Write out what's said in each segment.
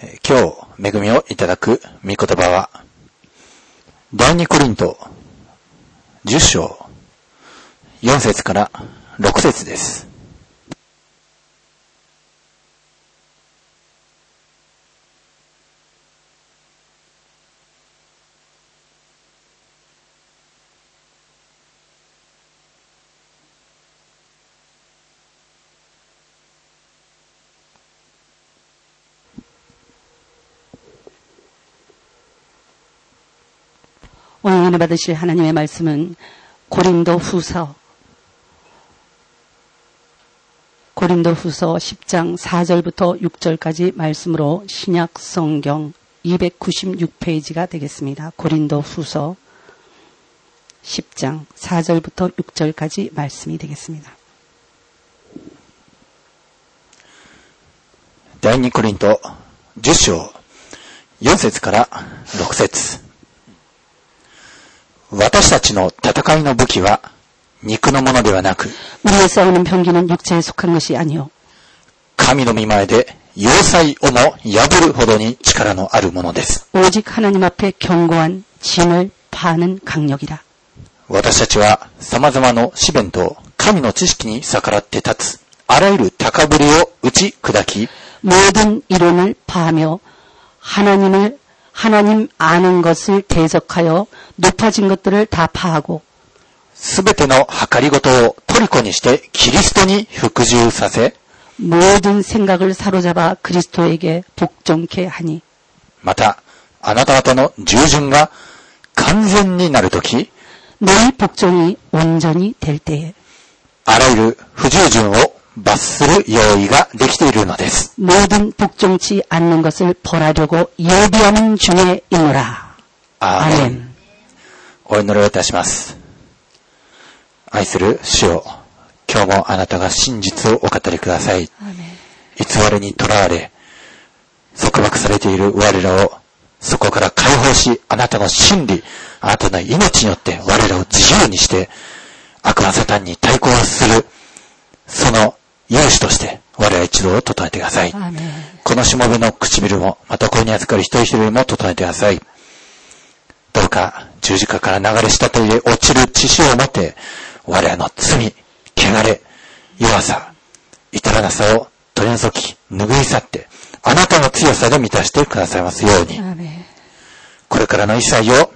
今日、恵みをいただく御言葉は、第二コリント、十章、四節から六節です。 오늘 은혜 받으실 하나님의 말씀은 고린도 후서 고린도 후서 10장 4절부터 6절까지 말씀으로 신약 성경 296페이지가 되겠습니다. 고린도 후서 10장 4절부터 6절까지 말씀이 되겠습니다. 第二コリント、10章、4節から6節 私たちの戦いの武器は、肉のものではなく、 우리의 싸우는 병기는 육체에 속한 것이 아니요 神の御前で要塞をも破るほどに力のあるものです。 오직 하나님 앞에 견고한 진을 파는 강력이라 私たちは様々な試練と神の知識に逆らって立つ、あらゆる高ぶりを打ち砕き、 모든 이론을 파하며 하나님을 하나님 아는 것을 대적하여 높아진 것들을 다 파하고 すべての計りごとを虜にしてキリストに服従させ、 모든 생각을 사로잡아 그리스도에게 복종케 하니 また、あなた方の従順が完全になるとき、 너희 복종이 온전히 될 때에 あらゆる不従順を 罰する用意ができているのです。 모든 복종치 않는 것을 벌하려고 예비하는 중에 있노라. アーメン 아멘. お祈りをいたします。愛する主よ、今日もあなたが真実をお語りください。 아멘. 偽りにとらわれ、束縛されている我らを、そこから解放し、あなたの真理、あなたの命によって我らを自由にして、悪魔サタンに対抗する、その 勇士として我は一同を整えてください。このしもべの唇も、またこれに預かる一人一人も整えてください。どうか十字架から流れしたといえ落ちる血潮をもって、我らの罪、汚れ、弱さ、至らなさを取り除き、拭い去って、あなたの強さで満たしてくださいますように。これからの一切を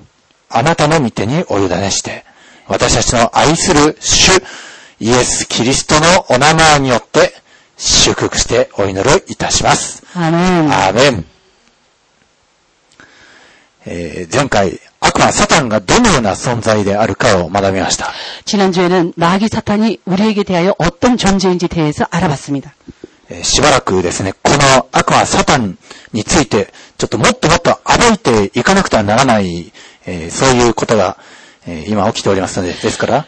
あなたの御手にお委ねして、私たちの愛する主、イエス・キリストのお名前によって、祝福してお祈りをいたします。 아멘. アーメン。えー前回、悪魔サタンがどのような存在であるかを学びました。 지난주에는 마귀 사탄이 우리에게 대하여 어떤 존재인지 대해서 알아봤습니다. えーしばらくですね、この悪魔サタンについて、ちょっともっともっと暴いていかなくてはならない、えーそういうことが、えー今起きておりますので、ですから、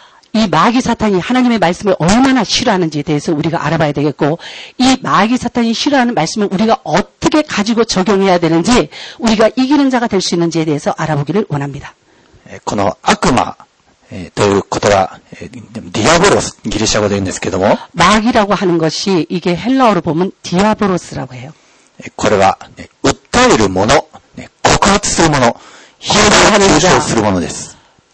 이 마귀 사탄이 하나님의 말씀을 얼마나 싫어하는지에 대해서 우리가 알아봐야 되겠고 이 마귀 사탄이 싫어하는 말씀을 우리가 어떻게 가지고 적용해야 되는지 우리가 이기는 자가 될 수 있는지에 대해서 알아보기를 원합니다. この悪魔という言葉、ディアボロス、ギリシャ語で言うんですけども、 마귀라고 하는 것이 이게 헬라어로 보면 디아보로스라고 해요. これは訴えるもの告発するもの批判するものです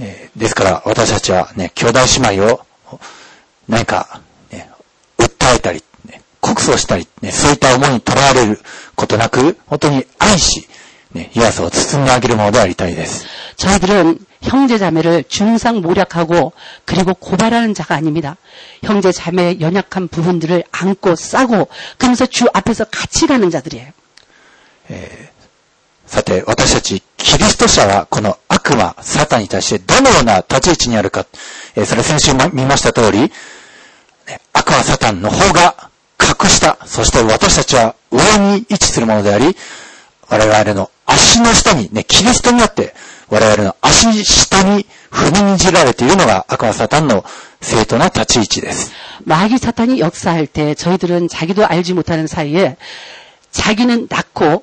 えーですから、私たちはね、兄弟姉妹を、何か、ね、訴えたり、ね、告訴したり、ね、そういった思いにとらわれることなく、本当に愛し、 ね、弱さを包んであげるものでありたいです。 저희들은 형제 자매를 중상모략하고 그리고 고발하는 자가 아닙니다. 형제 자매의 연약한 부분들을 안고 싸고 그러면서 주 앞에서 같이 가는 자들이에요. さて、私たち、 キリスト者は、この悪魔、サタンに対してどのような立ち位置にあるか、えーそれ先週も見ました通り、ね悪魔、サタンの方が格下、そして私たちは上に位置するものであり、我々の足の下に、ね、キリストにあって、我々の足下に踏みにじられているのが悪魔、サタンの正当な立ち位置です。 마귀 사탄이 역사할 때 저희들은 자기도 알지 못하는 사이에 자기는 낮고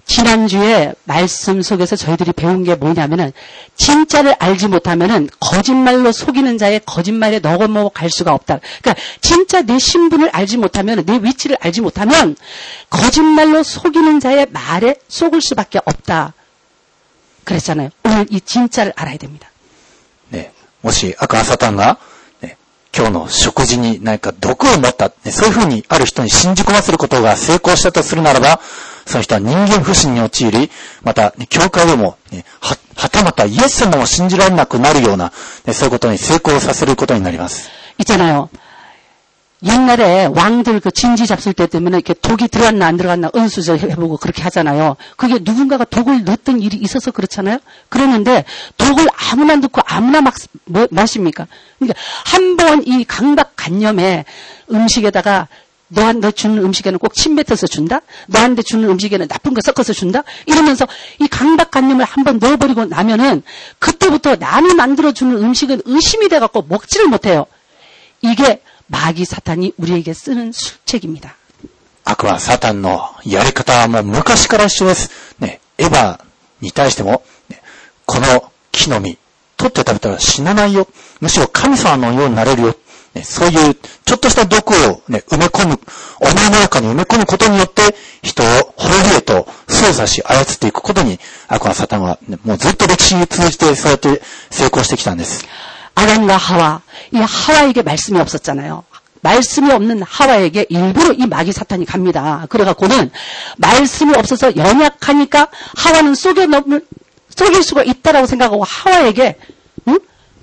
지난주에 말씀 속에서 저희들이 배운 게 뭐냐면은 진짜를 알지 못하면은 거짓말로 속이는 자의 거짓말에 넘어갈 수가 없다. 그러니까 진짜 내 신분을 알지 못하면 내 위치를 알지 못하면 거짓말로 속이는 자의 말에 속을 수밖에 없다. 그랬잖아요. 오늘 이 진짜를 알아야 됩니다. ね、もし悪魔サタンが、ね、今日の食事に何か毒を持った、ね、そういうふうにある人に信じ込ませることが成功したとするならば、 その人は人間不信に陥り、また、ね、教会でも、ね、は、はたまたイエス様を信じられなくなるような、ね、そういうことに成功させることになります。 있잖아요. 옛날에 왕들 그 진지 잡술 때 되면 이렇게 독이 들어갔나 안 들어갔나 은수저 해보고 그렇게 하잖아요. 그게 누군가가 독을 넣었던 일이 있어서 그렇잖아요. 그러는데 독을 아무나 넣고 아무나 막 뭐- 마십니까? 그러니까 한 번 이 강박 간념에 음식에다가 너한테 주는 음식에는 꼭 침 뱉어서 준다? 너한테 주는 음식에는 나쁜 거 섞어서 준다? 이러면서 이 강박관념을 한번 넣어버리고 나면은 그때부터 남이 만들어주는 음식은 의심이 돼갖고 먹지를 못해요. 이게 마귀 사탄이 우리에게 쓰는 술책입니다. 悪魔サタンのやり方はもう昔から一緒です。ね、エヴァに対しても、ね、この木の実、取って食べたら死なないよ。むしろ神様のようになれるよ。 ね、そういう、ちょっとした毒をね、埋め込む、お前の中に埋め込むことによって、人を滅びへと操作し操っていくことに、悪魔サタンは、ね、もうずっと歴史に通じてそうやって成功してきたんです。 아담과 하와, 이 하와에게 말씀이 없었잖아요. 말씀이 없는 하와에게 일부러 이 마귀 사탄이 갑니다. 그래갖고는 말씀이 없어서 연약하니까 하와는 속여 넘을, 속일 수가 있다라고 생각하고 하와에게, 응?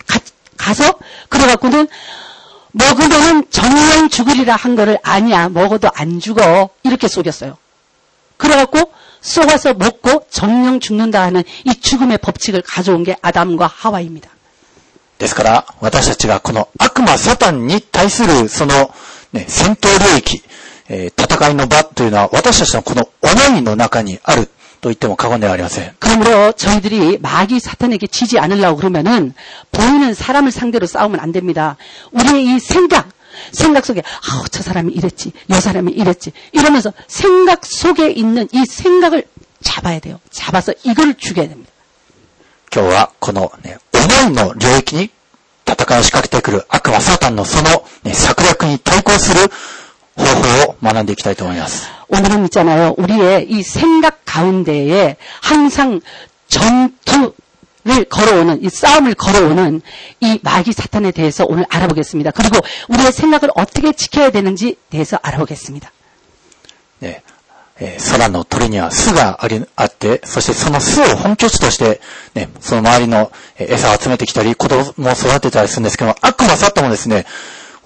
가, 가서, 그래갖고는 먹으면은 정령 죽으리라 한 거를 아니야. 먹어도 안 죽어. 이렇게 속였어요. 그래갖고 속아서 먹고 정령 죽는다 하는 이 죽음의 법칙을 가져온 게 아담과 하와입니다. ですから、私たちがこの悪魔サタンに対するその、ね、戦闘領域、えー戦いの場というのは私たちのこの思いの中にある と言っても過言ではありません。 그러므로 저희들이 마귀 사탄에게 지지 않으려고 그러면은 보이는 사람을 상대로 싸우면 안 됩니다. 우리의 이 생각, 생각 속에 아우 저 사람이 이랬지, 여 사람이 이랬지 이러면서 생각 속에 있는 이 생각을 잡아야 돼요. 잡아서 이걸 죽여야 됩니다. 今日はこの、ね、思いの領域に戦いを仕掛けてくる悪魔サタンのその、ね、策略に対抗する 方法を学んでいきたいと思います。 오늘은 있잖아요. 우리의 이 생각 가운데에 항상 전투를 걸어오는, 이 싸움을 걸어오는 이 마귀 사탄에 대해서 오늘 알아보겠습니다. 그리고 우리의 생각을 어떻게 지켜야 되는지 대해서 알아보겠습니다. ねえー空の鳥には巣があり、あって、そしてその巣を本拠地として、ね、その周りのえー餌を集めてきたり、子供を育てたりするんですけども、悪魔サタンもですね、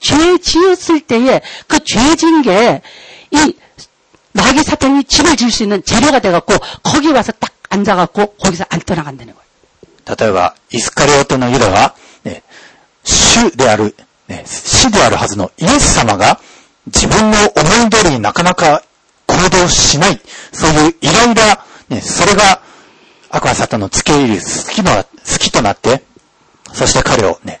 죄 지었을 때에 그 죄 지은 게 이 마귀 사탄이 집을 지을 수 있는 재료가 돼갖고 거기 와서 딱 앉아갖고 거기서 안 떠나간다는 거예요. 例えば、イスカリオテのユダは、ね、主である、ね、死であるはずのイエス様が自分の思い通りになかなか行動しない、そういうイライラ、ね、それが悪魔サタンの付け入る好きの、好きとなって、そして彼をね、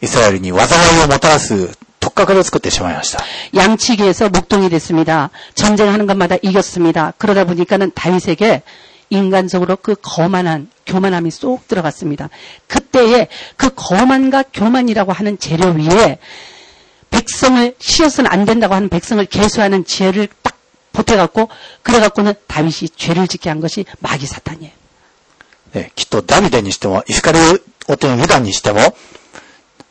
イスラエルに災いをもたらす、取っかかりを作ってしまいました。 양치기에서 목동이 됐습니다. 전쟁하는 것마다 이겼습니다. 그러다 보니까는 다윗에게 인간적으로 그 거만한 교만함이 쏙 들어갔습니다. 그때에 그 거만과 교만이라고 하는 재료 위에 백성을 쉬어서는 안 된다고 하는 백성을 계수하는 지혜를 딱 보태갖고 그래갖고는 다윗이 죄를 짓게 한 것이 마귀 사탄이에요. ね、きっとダビデにしても、イスカリオテのユダにしても、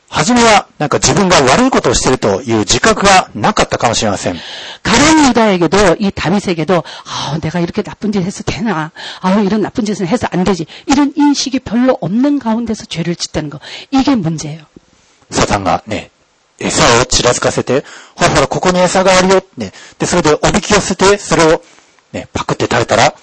初めはなんか自分が悪いことをしているという自覚がなかったかもしれません。 가론 유다에게도 이 다윗에게도 아, 내가 이렇게 나쁜 짓 해서 되나? 아, 이런 나쁜 짓을 해서 안 되지. 이런 인식이 별로 없는 가운데서 죄를 짓다는 거. 이게 문제예요. サタンがね、餌をちらつかせて、ほらほら、ここに餌があるよ。ね。で、それでおびき寄せて、それをね、パクって食べたら、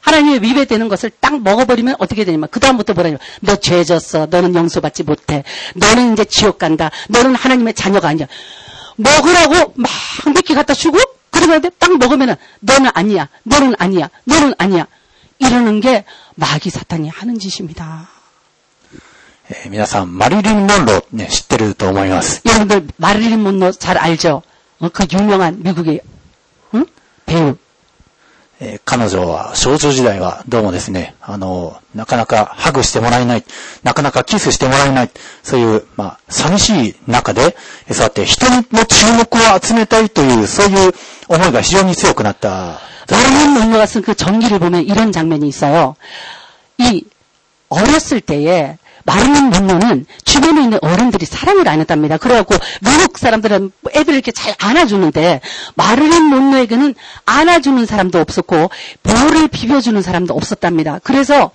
하나님의 위배되는 것을 딱 먹어버리면 어떻게 되냐면 그 다음부터 뭐라냐? 너 죄졌어. 너는 용서받지 못해. 너는 이제 지옥 간다. 너는 하나님의 자녀가 아니야. 먹으라고 막 미끼 갖다 주고 그러는데 딱 먹으면은 너는 아니야. 너는 아니야. 너는 아니야. 이러는 게 마귀 사탄이 하는 짓입니다. えー皆さん、マリリン・モンロー、ね、知ってると思います。 여러분들 마릴린 몬로 잘 알죠? 어, 그 유명한 미국의 응? 배우. えー彼女は少女時代はどうもですね、あの、なかなかハグしてもらえない、なかなかキスしてもらえない、そういう、まあ、寂しい中で、えーそうやって人の注目を集めたいという、そういう思いが非常に強くなった。 마릴린 몬로가 쓴 그 전기를 보면 이런 장면이 있어요. 이 어렸을 때에 마릴린 몬로는 주변에 있는 어른들이 사랑을 안 했답니다. 그래갖고 미국 사람들은 애들을 이렇게 잘 안아주는데 마릴린 몬로에게는 안아주는 사람도 없었고 볼을 비벼주는 사람도 없었답니다. 그래서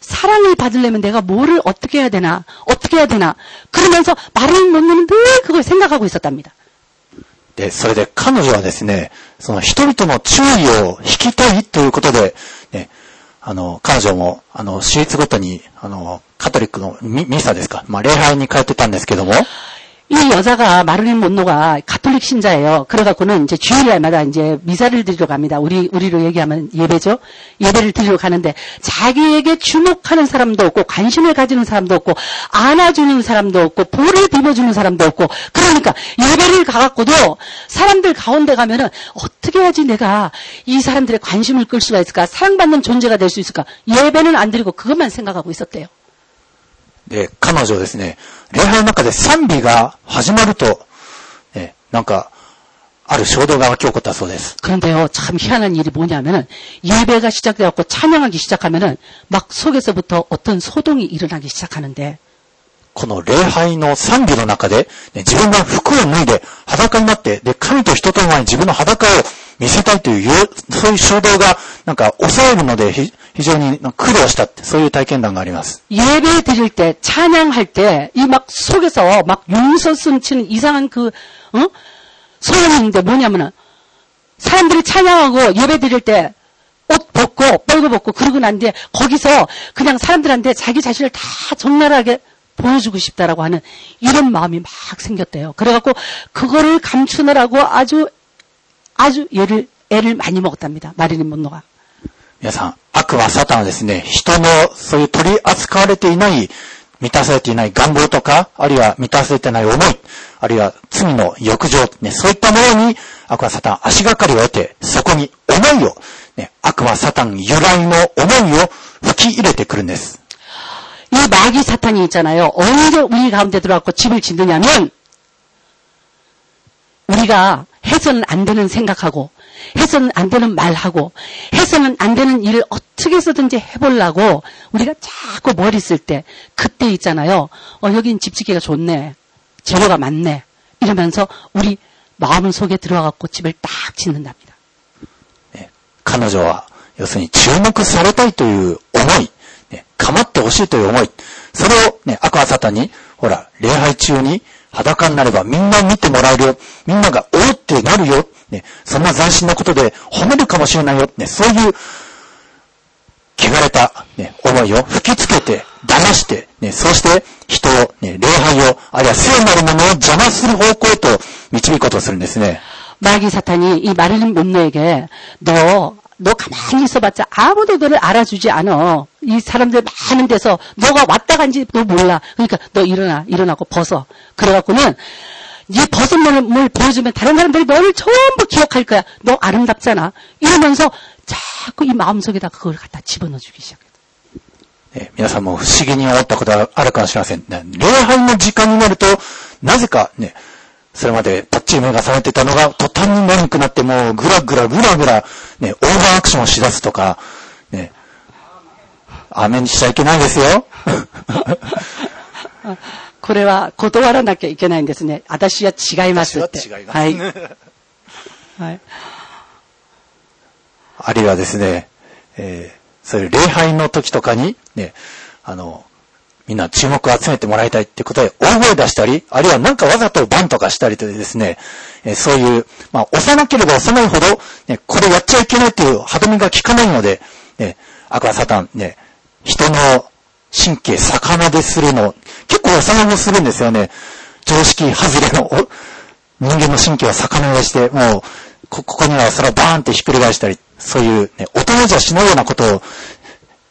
사랑을 받으려면 내가 뭐를 어떻게 해야 되나 어떻게 해야 되나 그러면서 마릴린 몬로는 늘 그걸 생각하고 있었답니다. で、それで彼女はですね、その人々の注意を引きたいということで、ね、 あの、彼女も、あの、手術ごとに、あの、カトリックのミミサですか、まあ、礼拝に通ってたんですけども、 이 여자가 마를린 몬로가 가톨릭 신자예요. 그래갖고는 이제 주일날마다 이제 미사를 드리러 갑니다. 우리 우리로 얘기하면 예배죠. 예배를 드리러 가는데 자기에게 주목하는 사람도 없고 관심을 가지는 사람도 없고 안아주는 사람도 없고 볼을 빌어주는 사람도 없고 그러니까 예배를 가갖고도 사람들 가운데 가면은 어떻게 해야지 내가 이 사람들의 관심을 끌 수가 있을까 사랑받는 존재가 될 수 있을까 예배는 안 드리고 그것만 생각하고 있었대요. で、彼女ですね、礼拝の中で賛美が始まると、ね、なんか、ある衝動が起き起こったそうです。 그런데요, 참 희한한 일이 뭐냐면은, 예배가 시작되었고 찬양하기 시작하면은, 막 속에서부터 어떤 소동이 일어나기 시작하는데, この礼拝の賛美の中で、ね、自分が服を脱いで裸になって、で、神と人との前に自分の裸を見せたいという、そういう衝動が、なんか抑えるのでひ 非常に苦労したって、そういう体験談があります。 예배 드릴 때, 찬양할 때, 이 막 속에서 막 용서슴 치는 이상한 그, 어? 소음이 있는데 뭐냐면은, 사람들이 찬양하고 예배 드릴 때, 옷 벗고, 뻘거 벗고, 그러고 난 뒤에, 거기서 그냥 사람들한테 자기 자신을 다 적나라하게 보여주고 싶다라고 하는 이런 마음이 막 생겼대요. 그래갖고, 그거를 감추느라고 아주, 아주 애를, 애를 많이 먹었답니다. 마리린 monro가. 皆さん、悪はサタンはですね、人のそういう取り扱われていない、満たされていない願望とか、あるいは満たされていない思い、あるいは罪の欲情、ね、そういったものに悪はサタン足がかりを得て、そこに思いを、ね、悪はサタン由来の思いを吹き入れてくるんです。 이 마귀 사탄이 있잖아요. 언제 우리 가운데 들어왔고 집을 짓느냐면 우리가 해서는 안 되는 생각하고 해서는 안 되는 말하고 해서는 안 되는 일을 어떻게 해서든지 해보려고 우리가 자꾸 머리 쓸 때 그때 있잖아요. 어 여긴 집 짓기가 좋네. 재료가 많네. 이러면서 우리 마음 속에 들어와갖고 집을 딱 짓는답니다. ね、彼女は、要するに注目されたいという思い、ね、構ってほしいという思い、それをね、悪はサタンに、ほら、礼拝中に 裸になればみんな見てもらえるよ、みんながおーってなるよ、ね、そんな斬新なことで褒めるかもしれないよ、ね、そういう、汚れた、ね、思いを吹きつけて、騙して、ね、そして人を、ね、礼拝を、あるいは聖なるものを邪魔する方向へと導こうとするんですね。 마귀 사탄이 이 마릴린 몬로에게 너, 너 가만히 있어봤자 아무도 너를 알아주지 않아. 이 사람들 많은 데서 너가 왔다 간지 너 몰라. 그러니까 너 일어나, 일어나고 벗어. 그래갖고는 이 벗은 몸을 보여주면 다른 사람들이 너를 전부 기억할 거야. 너 아름답잖아. 이러면서 자꾸 이 마음속에다 그걸 갖다 집어넣어주기 시작해. えー皆さんも不思議に思ったことがあるかもしれません。ね礼拝の時間になると、なぜかね、それまでパッ チリ目が覚めてたのが、途端に眠くなってもうぐらぐらぐらぐら、ね、オーバーアクションをしだすとか、ね、雨にしちゃいけないですよ。これは断らなきゃいけないんですね。私は違いますって。私は違いますはい。はい。あるいはですね、えーそういう礼拝の時とかに、ね、あの、みんな注目を集めてもらいたいってことで、大声出したり、あるいはなんかわざとバンとかしたりとですね、えーそういう、まあ、幼ければ幼いほど、ね、これやっちゃいけないっていう歯止めが効かないので、ね、悪はサタン、ね、人の神経逆なでするの、結構逆なもするんですよね。常識外れの人間の神経を逆なでして、もう、こ、ここにはそれをバーンってひっくり返したり、そういうね、大人じゃしないようなことを、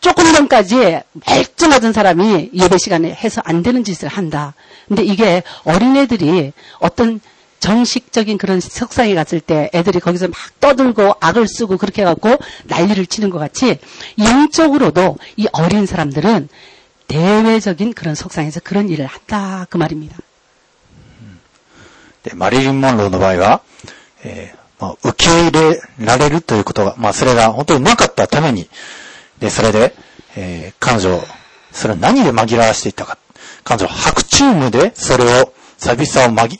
조금 전까지 멀쩡하던 사람이 예배 시간에 해서 안 되는 짓을 한다. 근데 이게 어린애들이 어떤 정식적인 그런 석상에 갔을 때 애들이 거기서 막 떠들고 악을 쓰고 그렇게 해갖고 난리를 치는 것 같이 영적으로도 이 어린 사람들은 대외적인 그런 석상에서 그런 일을 한다. 그 말입니다. で、マリリン・モンローの場合は、えーまあ、受け入れられるということが、まあ、それが本当になかったために、 で、それで、えー彼女、それを何で紛らわしていったか。彼女は白チームで、それを、寂しさを紛、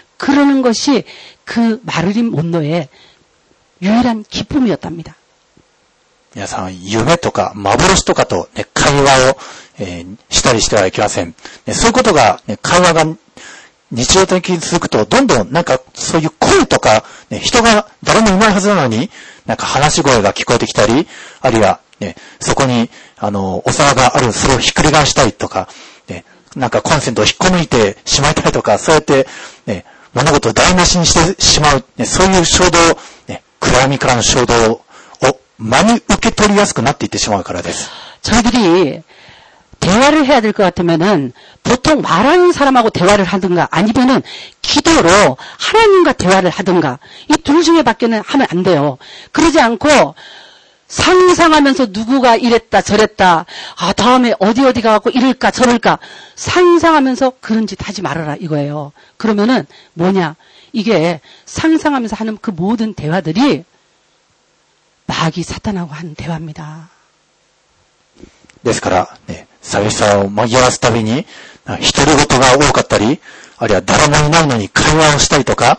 그러는 것이 그 마르린 못노의 유일한 기쁨이었답니다. 皆さん、夢とか幻とかと、ね、会話を、えーしたりしてはいけません。ね、そういうことが、ね、会話が日常的に続くと、どんどんなんかそういう声とか、ね、人が誰もいないはずなのに、なんか話し声が聞こえてきたり、あるいは、ね、そこに、あの、お皿がある、それをひっくり返したりとか、ね、なんかコンセントを引っこ抜いてしまいたりとか、そうやって、ね、 物事を台無しにしてしまう、ね、そういう衝動、ね、暗闇からの衝動を真に受け取りやすくなっていってしまうからです。 저희들이 대화를 해야 될 것 같으면은 보통 말하는 사람하고 대화를 하든가 아니면은 기도로 하나님과 대화를 하든가 이 둘 중에 밖에는 하면 안 돼요. 그러지 않고 상상하면서 누구가 이랬다 저랬다 아 다음에 어디 어디 가갖고 이럴까 저럴까 상상하면서 그런 짓 하지 말아라 이거예요. 그러면은 뭐냐 이게 상상하면서 하는 그 모든 대화들이 마귀 사탄하고 하는 대화입니다. ですから、ね、寂しさを紛らわすたびに、独り言が多かったり、あるいは誰もいないのに会話をしたりとか、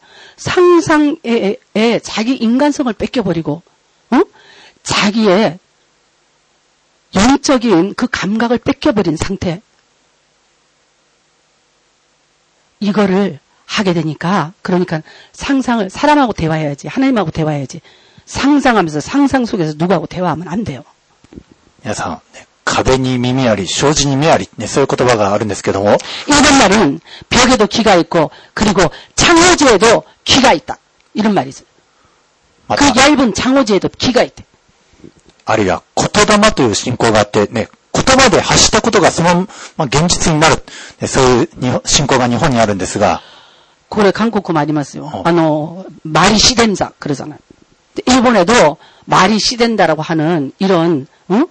상상에 자기 인간성을 뺏겨버리고 어? 자기의 영적인 그 감각을 뺏겨버린 상태 이거를 하게 되니까 그러니까 상상을 사람하고 대화해야지 하나님하고 대화해야지 상상하면서 상상 속에서 누구하고 대화하면 안 돼요. 여성 네. 壁に耳あり、障子に目あり、ね、そういう言葉があるんですけども、 일본 말은 벽에도 귀가 있고, 그리고 창호지에도 귀가 있다. 이런 말이 있어요. ま 그 た、 얇은 창호지에도 귀가 있대. あるいは言霊という信仰があって、ね、言葉で発したことがそのまま現実になる、ね、そういう日本信仰が日本にあるんですが、 고래 한국어 말이 맞어요. 어. 아, 너, 말이 시된다. 그러잖아요. 근데 일본에도 말이 시된다라고 하는 이런, 응?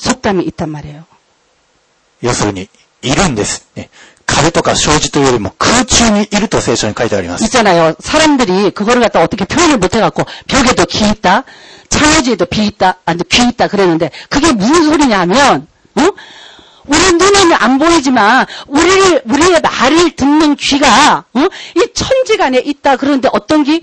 속담이 있단 말이에요. 要するに、いるんです。ね、壁とか障子というよりも空中にいると聖書に書いてあります。 있잖아요. 사람들이 그거를 갖다 어떻게 표현을 못 해갖고 벽에도 귀 있다, 창호지에도 비 있다, 아니 귀 있다 그랬는데 그게 무슨 소리냐 하면, 어? 우리 눈에는 안 보이지만 우리를 우리의 말을 듣는 귀가 어? 이 천지간에 있다 그러는데 어떤 귀?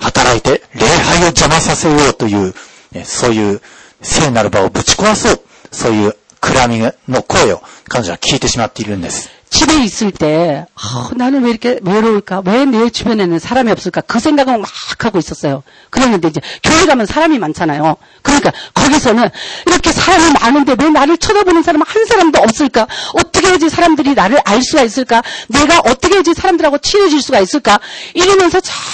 働いて、礼拝を邪魔させようという、ね、そういう聖なる場をぶち壊そう、そういう暗闇の声を彼女は聞いてしまっているんです。 집에 있을 때 아, 나는 왜 이렇게 외로울까? 왜 내 주변에는 사람이 없을까? 그 생각을 막 하고 있었어요. 그랬는데 이제 교회 가면 사람이 많잖아요. 그러니까 거기서는 이렇게 사람이 많은데 왜 나를 쳐다보는 사람 한 사람도 없을까? 어떻게 해야지 사람들이 나를 알 수가 있을까? 내가 어떻게 해야지 사람들하고 친해질 수가 있을까? 이러면서 자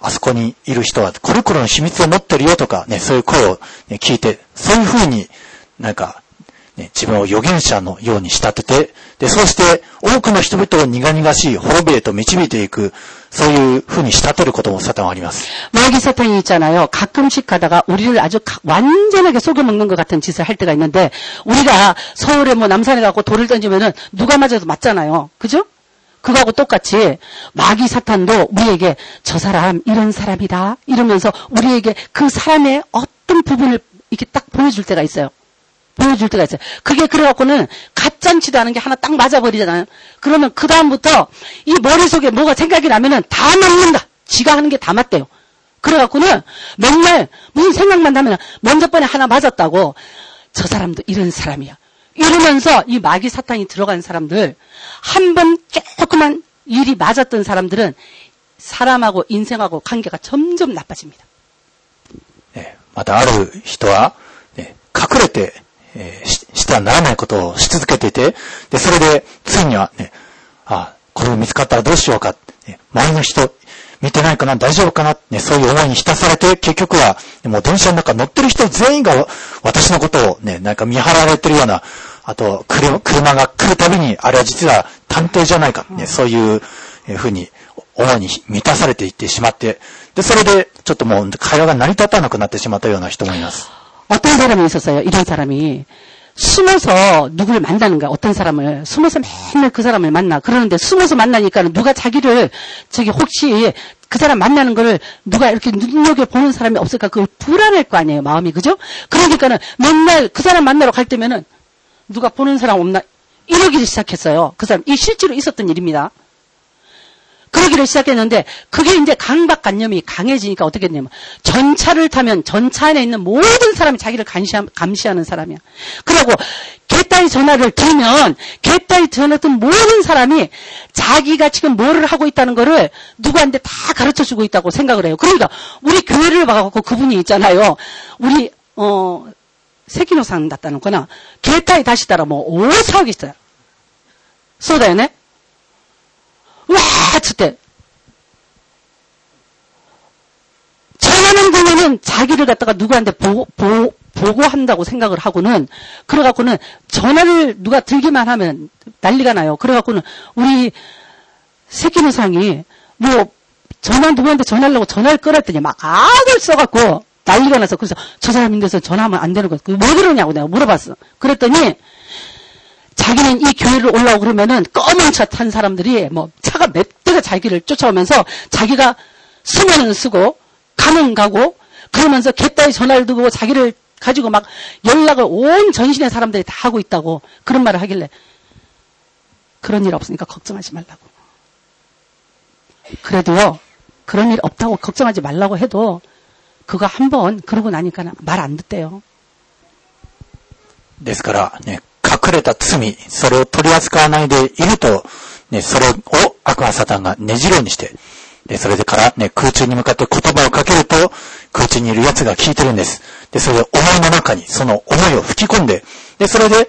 あそこにいる人はこれこれの秘密を持ってるよとか、ね、そういう声を、ね、聞いて、そういう風になんか、ね、自分を預言者のように仕立てて、で、そして多くの人々を苦々しい滅びへと導いていく、そういう風に仕立てることもサタンはあります。 마귀 사탄이 있잖아요. 가끔씩 가다가 우리를 아주 가- 완전하게 속여먹는 것 같은 짓을 할 때가 있는데 우리가 서울에 뭐 남산에 가고 돌을 던지면은 누가 맞아도 맞잖아요. 그죠? 그거하고 똑같이 마귀 사탄도 우리에게 저 사람 이런 사람이다 이러면서 우리에게 그 사람의 어떤 부분을 이렇게 딱 보여줄 때가 있어요. 보여줄 때가 있어요. 그게 그래갖고는 가짠치도 않은 게 하나 딱 맞아버리잖아요. 그러면 그 다음부터 이 머릿속에 뭐가 생각이 나면은 다 맞는다. 지가 하는 게 다 맞대요. 그래갖고는 맨날 무슨 생각만 나면 먼저 번에 하나 맞았다고 저 사람도 이런 사람이야. 이러면서 이 마귀 사탄이 들어간 사람들 한 번 조그만 일이 맞았던 사람들은 사람하고 인생하고 관계가 점점 나빠집니다. ねまたある人は、ね、隠れて、えーししてはならないことをし続けていて、で、それで、ついにはね、あ、これ見つかったらどうしようか、ね、周りの人、見てないかな大丈夫かなね、そういう思いに浸されて、結局は、もう電車の中乗ってる人全員が私のことをね、なんか見張られてるような、 あと、車車が来るたびに、あれは実は探偵じゃないか、ね、そういうえーふうに、思いに満たされていってしまって、で、それで、ちょっともう会話が成り立たなくなってしまったような人もいます。 어떤 사람이 있었어요. 이런 사람이 숨어서 누구를 만나는 거야. 어떤 사람을 숨어서 맨날 그 사람을 만나. 그러는데 숨어서 만나니까 누가 자기를 저기 혹시 그 사람 만나는 거를 누가 이렇게 눈여겨 보는 사람이 없을까? 그걸 불안할 거 아니에요. 마음이 그죠? 그러니까는 맨날 그 사람 만나러 갈 때면은 누가 보는 사람 없나 이러기를 시작했어요. 그 사람 이 실제로 있었던 일입니다. 그러기를 시작했는데 그게 이제 강박관념이 강해지니까 어떻게 됐냐면 전차를 타면 전차 안에 있는 모든 사람이 자기를 감시하, 감시하는 사람이야. 그리고 걔가 딱 전화를 들면 개딸 전화 든 모든 사람이 자기가 지금 뭐를 하고 있다는 거를 누구한테 다 가르쳐 주고 있다고 생각을 해요. 그러니까 우리 교회를 봐갖고 그분이 있잖아요. 우리 어 따라 뭐 보면은 자기를 갖다가 누구한테 보, 보, 보고한다고 생각을 하고는, 그래갖고는 전화를 누가 들기만 하면 난리가 나요. 그래갖고는 우리 새끼노상이 뭐 전화 누구한테 전화하려고 전화를 끌었더니 막 악을 써갖고 난리가 나서 그래서 저 사람인데서 전화하면 안 되는 거야. 왜 그러냐고 내가 물어봤어. 그랬더니 자기는 이 교회를 올라오고 그러면은 검은 차 탄 사람들이 뭐 차가 몇 대가 자기를 쫓아오면서 자기가 수면은 쓰고 가는 가고 그러면서 개따위 전화를 두고 자기를 가지고 막 연락을 온 전신의 사람들이 다 하고 있다고 그런 말을 하길래 그런 일 없으니까 걱정하지 말라고. 그래도요 그런 일 없다고 걱정하지 말라고 해도 그거 한 번 그러고 나니까 말 안 듣대요. ですから、ね、隠れた罪、それを取り扱わないでいると、ね、それを悪魔サタンがねじろうにして、で、それでからね、空中に向かって言葉をかけると、空中にいる奴が聞いてるんです。で、それで思いの中にその思いを吹き込んで、で、それで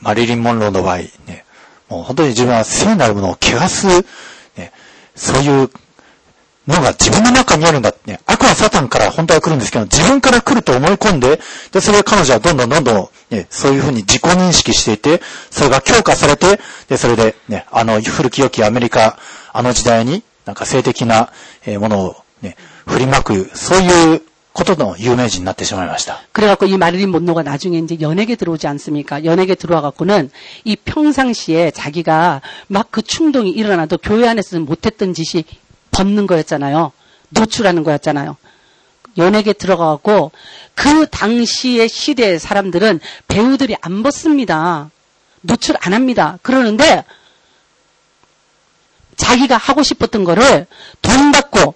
マリリン・モンローの場合、ね、もう本当に自分は聖なるものを汚す、ね、そういうのが自分の中にあるんだ。って、ね、悪はサタンから本当は来るんですけど、自分から来ると思い込んで、で、それを彼女はどんどんどんどん、ね、そういうふうに自己認識していて、それが強化されて、で、それで、ね、あの古き良きアメリカ、あの時代に、なんか性的なえものをね、振りまく、そういう ことの有名人になってしまいました。 그래갖고 이 마릴린 monro가 나중에 이제 연예계 들어오지 않습니까? 연예계 들어와갖고는 이 평상시에 자기가 막 그 충동이 일어나도 교회 안에서는 못했던 짓이 벗는 거였잖아요. 노출하는 거였잖아요. 연예계 들어가갖고 그 당시의 시대의 사람들은 배우들이 안 벗습니다. 노출 안 합니다. 그러는데 자기가 하고 싶었던 거를 돈 받고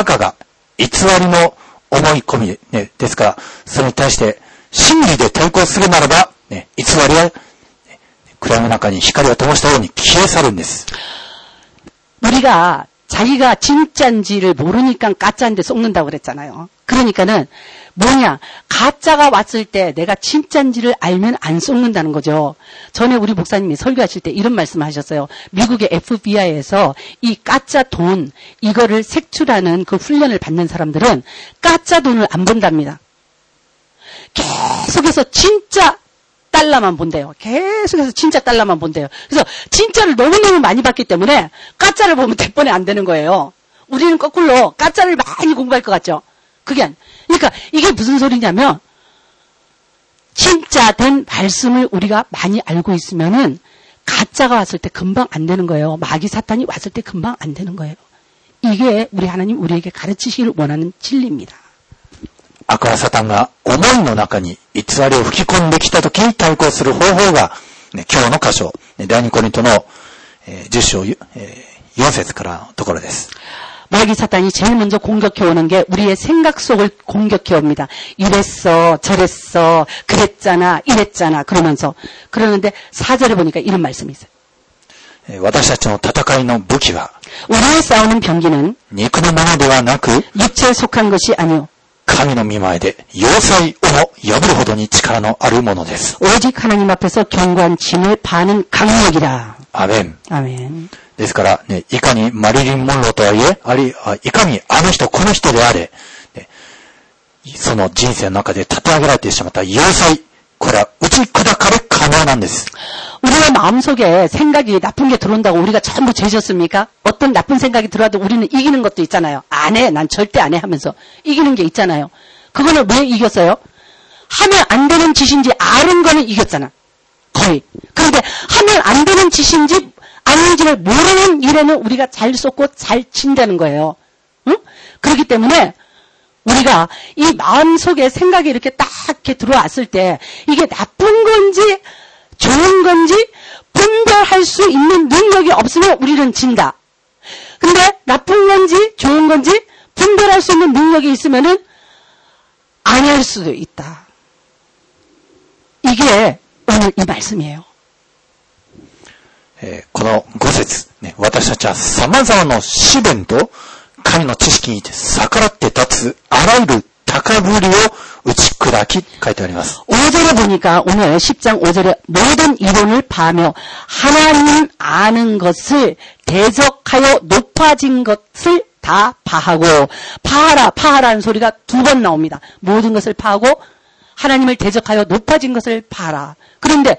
たかが偽りの思い込み、ね、ですから、それに対して、真理で対抗するならば、ね、偽りは、ね暗闇の中に光を灯したように消え去るんです。 우리가 자기가 진짜인지를 모르니까 가짜인데 속는다고 그랬잖아요. 그러니까는 뭐냐 가짜가 왔을 때 내가 진짜인지를 알면 안 속는다는 거죠. 전에 우리 목사님이 설교하실 때 이런 말씀하셨어요. 미국의 FBI에서 이 가짜 돈 이거를 색출하는 그 훈련을 받는 사람들은 가짜 돈을 안 본답니다. 계속해서 진짜 달러만 본대요. 계속해서 진짜 달러만 본대요. 그래서 진짜를 너무너무 많이 봤기 때문에 가짜를 보면 대번에 안 되는 거예요. 우리는 거꾸로 가짜를 많이 공부할 것 같죠. 그게 아니. 그러니까 이게 무슨 소리냐면 진짜 된 말씀을 우리가 많이 알고 있으면은 가짜가 왔을 때 금방 안 되는 거예요. 마귀 사탄이 왔을 때 금방 안 되는 거예요. 이게 우리 하나님 우리에게 가르치시길 원하는 진리입니다. アクアサタンが思いの中に偽りを吹き込んできた時に対抗する方法が、今日の箇所、第二コリントの、え、10章、え、4節からのところです。マギサタンに제일 먼저攻撃해오는 게、 우리의 생각 속을攻撃해옵니 다。 이랬 어、 저랬 어、 그랬잖 아、 이랬잖 아、 그러면 서。 그러는 데、 사절을보니까 이런 말씀이 있어 요。 私たちの戦いの武器は、肉のものではなく、肉に属한것이 아니 요。 神の見前で要塞をも破るほどに力のあるものです。 오직 하나님 앞에서 견고한 진을 파는 강력이라. アメン。 아멘. ですから、ね、いかにマリリン・モンローとはいえ、あるいはいかにあの人、この人であれ、ねその人生の中で立て上げられてしまった要塞、 これは打ち砕かれ可能なんです。 우리의 마음속에 생각이 나쁜 게 들어온다고 우리가 전부 죄졌습니까? 어떤 나쁜 생각이 들어와도 우리는 이기는 것도 있잖아요. 안 해. 난 절대 안 해 하면서 이기는 게 있잖아요. 그거는 왜 이겼어요? 하면 안 되는 짓인지 아는 거는 이겼잖아. 거의. 그런데 하면 안 되는 짓인지 아닌지를 모르는 일에는 우리가 잘 쏟고 잘 친다는 거예요. 응? 그렇기 때문에 우리가 이 마음속에 생각이 이렇게 딱 이렇게 들어왔을 때 이게 나쁜 건지 좋은 건지 분별할 수 있는 능력이 없으면 우리는 진다. 근데 나쁜 건지 좋은 건지 분별할 수 있는 능력이 있으면은 안 할 수도 있다. 이게 오늘 이 말씀이에요. えーこの5節、ね、私たちは様々な試練と 神の知識に逆らって立つあらゆる高ぶりを打ち砕き書いてあります。 5절에 보니까 오늘 10장 5절에 모든 이론을 파며 하나님 아는 것을 대적하여 높아진 것을 다 파하고 파하라 파하라는 소리가 두 번 나옵니다. 모든 것을 파하고 하나님을 대적하여 높아진 것을 파하라. 그런데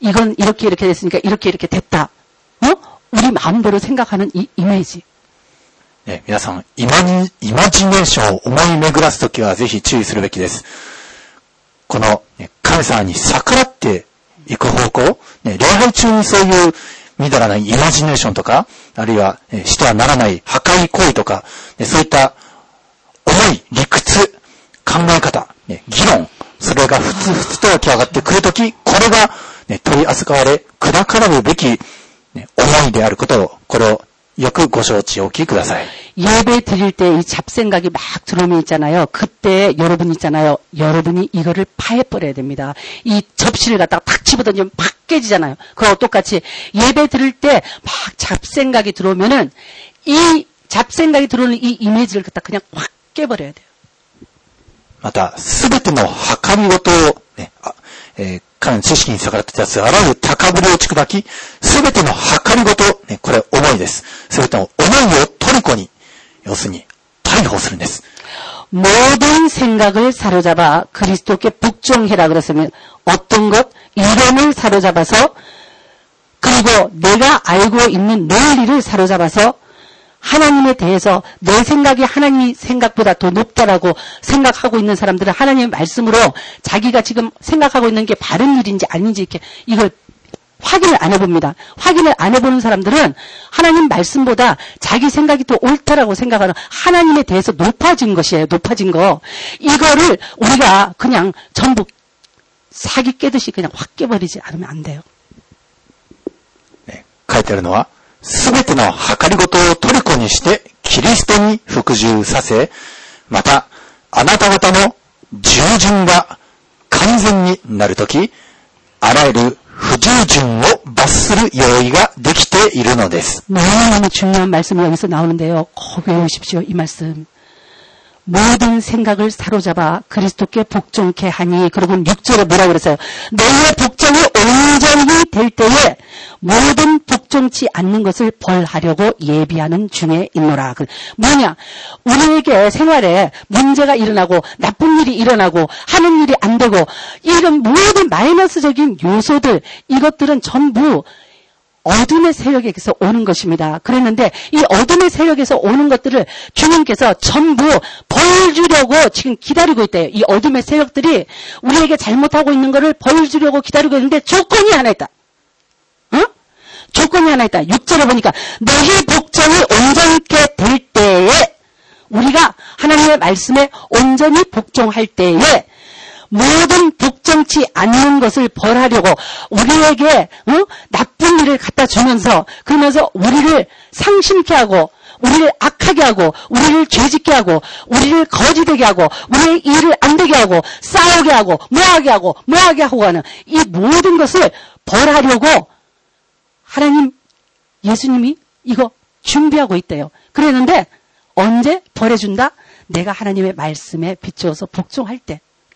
이건 이렇게 이렇게 됐으니까 이렇게 이렇게 됐다. 어? 우리 마음대로 생각하는 이 이미지. ね、皆さん、イマジ、イマジネーションを思い巡らすときはぜひ注意するべきです。この、ね神様に逆らっていく方向、ね、礼拝中にそういうみだらなイマジネーションとか、あるいは、ねしてはならない破壊行為とか、ねそういった思い、理屈、考え方、ね、議論、それがふつふつと湧き上がってくるとき、これが、 ね、取り扱われ、砕かれるべき、ね、思いであることを、これをよくご承知おきください。 예배 드릴 때 이 잡생각이 막 들어오면 있잖아요. 그때 여러분 있잖아요. 여러분이 이거를 파해버려야 됩니다. 이 접시를 갖다가 탁 집어던지면 팍 깨지잖아요. 그거 똑같이 예배 드릴 때 막 잡생각이 들어오면은 이 잡생각이 들어오는 이 이미지를 갖다 그냥 확 깨버려야 돼요. また、すべての計りごとを、ね、あえー 彼の知識に逆らったやつ、あらゆる高ぶりを打き、すべての計りごと、ね、これ思いです。すべての思いを虜に、要するに、逮捕するんです。 모든 생각을 사로잡아 그리스도께 복종해라 그랬으면 어떤 것? 이론을 사로잡아서 그리고 내가 알고 있는 논리를 사로잡아서 하나님에 대해서 내 생각이 하나님 생각보다 더 높다라고 생각하고 있는 사람들은 하나님의 말씀으로 자기가 지금 생각하고 있는 게 바른 일인지 아닌지 이렇게 이걸 확인을 안 해봅니다. 확인을 안 해보는 사람들은 하나님 말씀보다 자기 생각이 더 옳다라고 생각하는 하나님에 대해서 높아진 것이에요. 높아진 거. 이거를 우리가 그냥 전부 사기 깨듯이 그냥 확 깨버리지 않으면 안 돼요. ね、書いてあるのは、 すべての計りごとを虜にして、キリストに服従させ、また、あなた方の従順が完全になるとき、あらゆる不従順を罰する用意ができているのです。 너무너무 중요한 말씀이 여기서 나오는데요. 꼭 외우십시오. 이 말씀. 모든 생각을 사로잡아 그리스도께 복종케 하니 그리고 6절에 뭐라고 그랬어요? 너의 복종이 온전히 될 때에 모든 복종치 않는 것을 벌하려고 예비하는 중에 있노라. 그 뭐냐? 우리에게 생활에 문제가 일어나고 나쁜 일이 일어나고 하는 일이 안 되고 이런 모든 마이너스적인 요소들 이것들은 전부 어둠의 세력에서 오는 것입니다. 그랬는데 이 어둠의 세력에서 오는 것들을 주님께서 전부 벌 주려고 지금 기다리고 있대요. 이 어둠의 세력들이 우리에게 잘못하고 있는 것을 벌 주려고 기다리고 있는데 조건이 하나 있다. 응? 조건이 하나 있다. 6절에 보니까 너희 복종이 온전케 될 때에 우리가 하나님의 말씀에 온전히 복종할 때에 모든 복종치 않는 것을 벌하려고 우리에게 어? 나쁜 일을 갖다 주면서 그러면서 우리를 상심케 하고 우리를 악하게 하고 우리를 죄짓게 하고 우리를 거지되게 하고 우리의 일을 안 되게 하고 싸우게 하고 뭐하게 하고 뭐하게 하고 하는 이 모든 것을 벌하려고 하나님 예수님이 이거 준비하고 있대요. 그랬는데 언제 벌해준다? 내가 하나님의 말씀에 비추어서 복종할 때.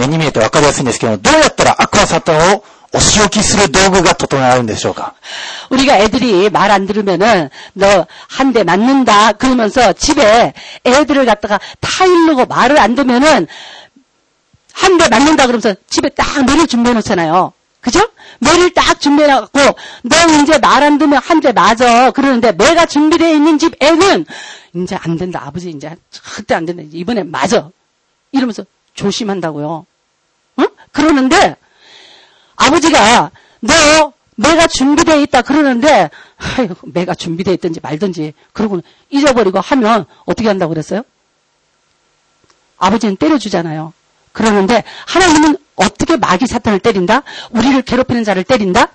目に見えてわかりやすいんですけども、どうやったら悪魔サタンをお仕置きする道具が整えられるんでしょうか 우리가 애들이 말 안 들으면은 너 한 대 맞는다 그러면서 집에 애들을 갖다가 타일르고 말을 안 듣면은 한 대 맞는다 그러면서 집에 딱 매를 준비해 놓잖아요. 그죠? 매를 딱 준비해 놨고 너 이제 말 안 듣면 한 대 맞아 그러는데 매가 준비되어 있는 집 애는 이제 안 된다 아버지 이제 절대 안 된다 이번에 맞아 이러면서 조심한다고요. 응? 그러는데 아버지가 너 매가 준비되어 있다 그러는데 아이고, 매가 준비되어 있든지 말든지 그러고 잊어버리고 하면 어떻게 한다고 그랬어요? 아버지는 때려주잖아요. 그러는데 하나님은 어떻게 마귀 사탄을 때린다? 우리를 괴롭히는 자를 때린다?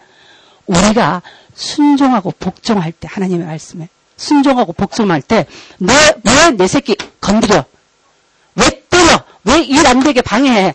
우리가 순종하고 복종할 때 하나님의 말씀에 순종하고 복종할 때 너 왜 내 새끼 건드려? 왜 때려? 왜 일 안 되게 방해해?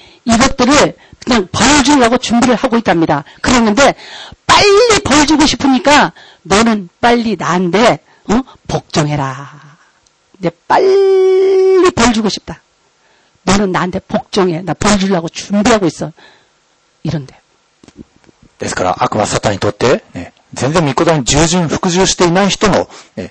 이것들을 그냥 벌 주려고 준비를 하고 있답니다. 그랬는데 빨리 벌 주고 싶으니까 너는 빨리 나한테 어? 복종해라. 내 빨리 벌 주고 싶다. 너는 나한테 복종해. 나 벌 주려고 준비하고 있어. 이런데. ですから、悪はサタンにとって、ね、 全然御言葉に従順、服従していない人も、ね、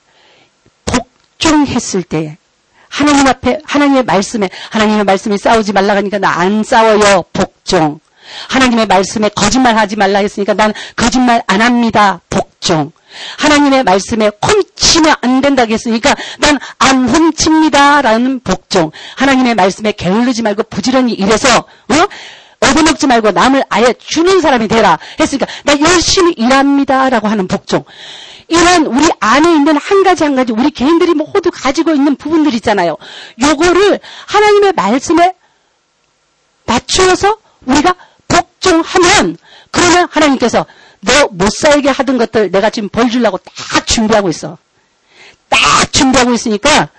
복종했을 때, 하나님 앞에, 하나님의 말씀에, 하나님의 말씀이 싸우지 말라 하니까 나 안 싸워요. 복종. 하나님의 말씀에 거짓말 하지 말라 했으니까 난 거짓말 안 합니다. 복종. 하나님의 말씀에 훔치면 안 된다고 했으니까 난 안 훔칩니다. 라는 복종. 하나님의 말씀에 게을르지 말고 부지런히 일해서, 어? 얻어먹지 말고 남을 아예 주는 사람이 되라 했으니까 나 열심히 일합니다. 라고 하는 복종. 이런 우리 안에 있는 한 가지 한 가지 우리 개인들이 모두 가지고 있는 부분들 있잖아요. 요거를 하나님의 말씀에 맞추어서 우리가 복종하면 그러면 하나님께서 너 못 살게 하던 것들 내가 지금 벌 주려고 딱 준비하고 있어. 딱 준비하고 있으니까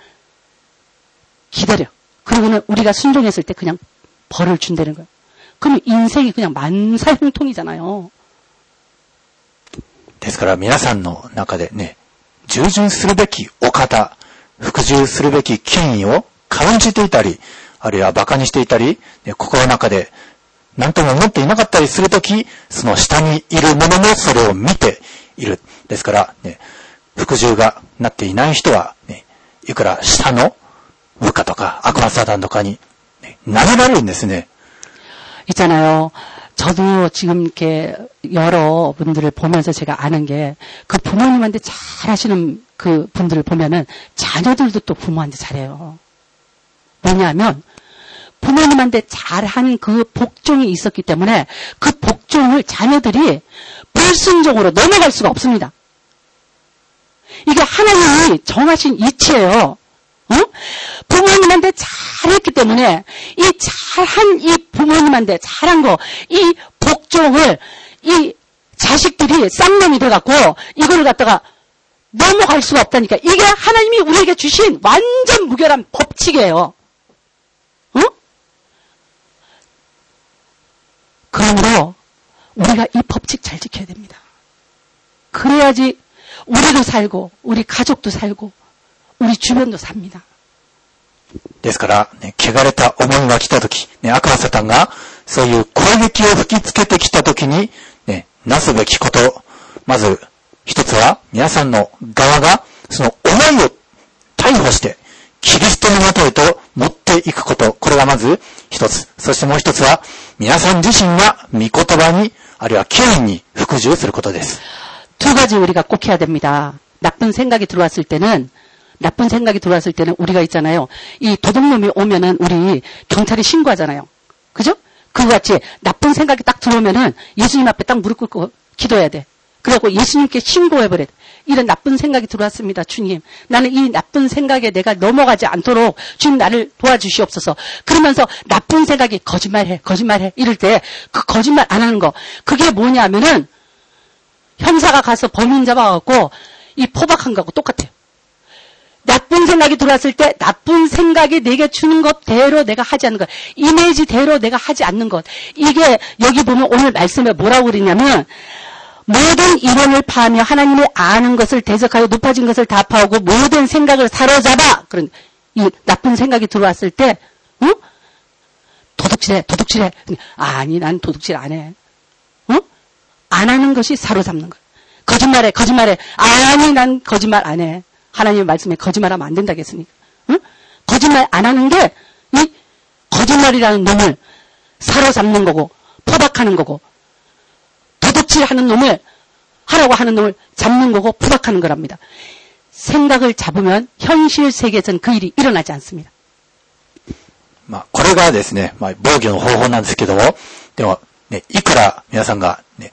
기다려. 그러고는 우리가 순종했을 때 그냥 벌을 준다는 거야. 그러면 인생이 그냥 만사형통이잖아요. ですから皆さんの中でね、従順するべきお方、服従するべき権威を軽んじていたり、あるいは馬鹿にしていたり、ね心の中で何とも思っていなかったりするとき、その下にいる者もそれを見ている。ですから、ね、服従がなっていない人は、ね、いくら下の部下とか悪魔サタンとかに、ね、投げられるんですね。 있잖아요. 저도 지금 이렇게 여러 분들을 보면서 제가 아는 게 그 부모님한테 잘 하시는 그 분들을 보면은 자녀들도 또 부모한테 잘해요. 뭐냐면 부모님한테 잘한 그 복종이 있었기 때문에 그 복종을 자녀들이 불순종으로 넘어갈 수가 없습니다. 이게 하나님이 정하신 이치예요. 어? 부모님한테 잘 했기 때문에 이 잘한 이 부모님한테 잘한 거, 이 복종을 이 자식들이 쌍놈이 돼갖고 이거를 갖다가 넘어갈 수가 없다니까. 이게 하나님이 우리에게 주신 완전 무결한 법칙이에요. 어? 그러므로 우리가 이 법칙 잘 지켜야 됩니다. 그래야지 우리도 살고 우리 가족도 살고 우리 주변도 삽니다. ですから、ね、汚れた思いが来たとき、ね、悪魔サタンが、そういう攻撃を吹きつけてきたときに、ね、なすべきこと、まず、一つは、皆さんの側が、その思いを逮捕して、キリストのもとへと持っていくこと、これがまず一つ。そしてもう一つは、皆さん自身が御言葉に、あるいは権威に服従することです。 두 가지 우리가 꼭 해야 됩니다. 나쁜 생각이 들어왔을 때는 나쁜 생각이 들어왔을 때는 우리가 있잖아요. 이 도둑놈이 오면은 우리 경찰에 신고하잖아요. 그죠? 그거 같이 나쁜 생각이 딱 들어오면은 예수님 앞에 딱 무릎 꿇고 기도해야 돼. 그래갖고 예수님께 신고해버려. 이런 나쁜 생각이 들어왔습니다, 주님. 나는 이 나쁜 생각에 내가 넘어가지 않도록 주님 나를 도와주시옵소서. 그러면서 나쁜 생각이 거짓말해, 거짓말해. 이럴 때 그 거짓말 안 하는 거. 그게 뭐냐면은 형사가 가서 범인 잡아갖고 이 포박한 거하고 똑같아요. 나쁜 생각이 들어왔을 때 나쁜 생각이 내게 주는 것대로 내가 하지 않는 것. 이미지대로 내가 하지 않는 것. 이게 여기 보면 오늘 말씀에 뭐라고 그러냐면 모든 이론을 파하며 하나님의 아는 것을 대적하여 높아진 것을 다 파하고 모든 생각을 사로잡아. 그런 이 나쁜 생각이 들어왔을 때 어? 도둑질해 도둑질해. 아니 난 도둑질 안 해. 어? 안 하는 것이 사로잡는 거야. 거짓말해, 거짓말해. 아니, 난 거짓말 안 해. 하나님의 말씀에 거짓말하면 안 된다고 했으니까. 응? 거짓말 안 하는 게, 이 거짓말이라는 놈을 사로잡는 거고, 포박하는 거고, 도둑질 하는 놈을, 하라고 하는 놈을 잡는 거고, 포박하는 거랍니다. 생각을 잡으면 현실 세계에서는 그 일이 일어나지 않습니다. まあ、これがですね、まあ、防御の方法なんですけども、でも、ね、いくら皆さんが、ね、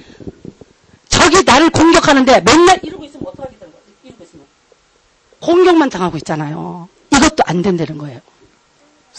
적이 나를 공격하는데 맨날 이러고 있으면 어떡하게 되는 거야? 이러고 있으면 공격만 당하고 있잖아요. 이것도 안 된다는 거예요.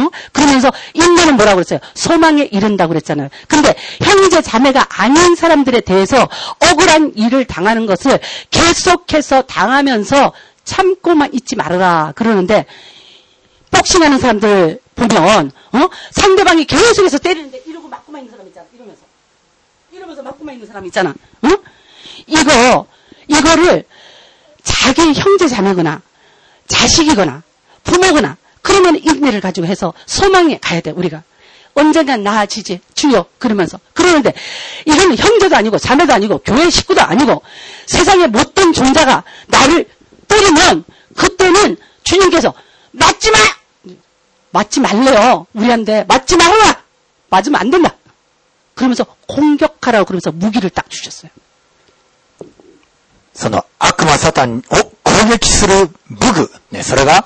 어? 그러면서 인내는 뭐라고 그랬어요? 소망에 이른다고 그랬잖아요. 근데 형제 자매가 아닌 사람들에 대해서 억울한 일을 당하는 것을 계속해서 당하면서 참고만 있지 말아라 그러는데 복싱하는 사람들 보면 어? 상대방이 계속해서 때리는데 이러고 맞고만 있는 사람 있잖아. 이러면서 이러면서 맞고만 있는 사람 있잖아. 어? 이거 이거를 자기 형제 자매거나 자식이거나 부모거나 그러면 인내를 가지고 해서 소망에 가야 돼 우리가 언젠간 나아지지 주여 그러면서 그러는데 이건 형제도 아니고 자매도 아니고 교회 식구도 아니고 세상에 못된 존재가 나를 때리면 그때는 주님께서 맞지 마 맞지 말래요 우리한테 맞지 말아라 맞으면 안 된다 그러면서 공격하라고 그러면서 무기를 딱 주셨어요 その悪魔サタンを攻撃する武具、ね、それが、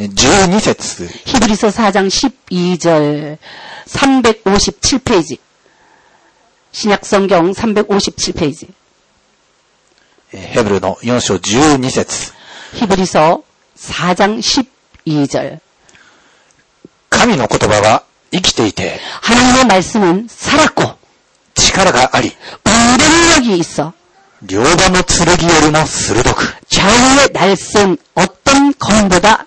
12節 히브리서 4장 12절 357페이지. 신약성경 357페이지. えーヘブルの4章12節 히브리서 4장 12절. 神の言葉は生きていて 하나님의 말씀은 살았고 力があり、 운동력이 있어 両刃の剣よりも鋭く、 좌우에 날쌘 어떤 검보다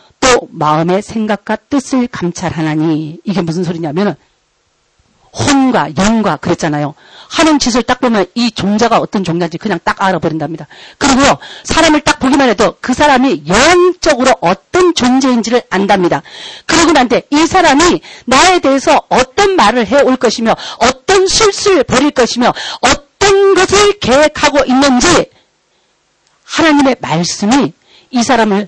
또 마음의 생각과 뜻을 감찰하나니 이게 무슨 소리냐면은 혼과 영과 그랬잖아요. 하는 짓을 딱 보면 이 종자가 어떤 종자인지 그냥 딱 알아버린답니다. 그리고요, 사람을 딱 보기만 해도 그 사람이 영적으로 어떤 존재인지를 안답니다. 그러고 난데 이 사람이 나에 대해서 어떤 말을 해올 것이며 어떤 실수를 벌일 것이며 어떤 것을 계획하고 있는지 하나님의 말씀이 이 사람을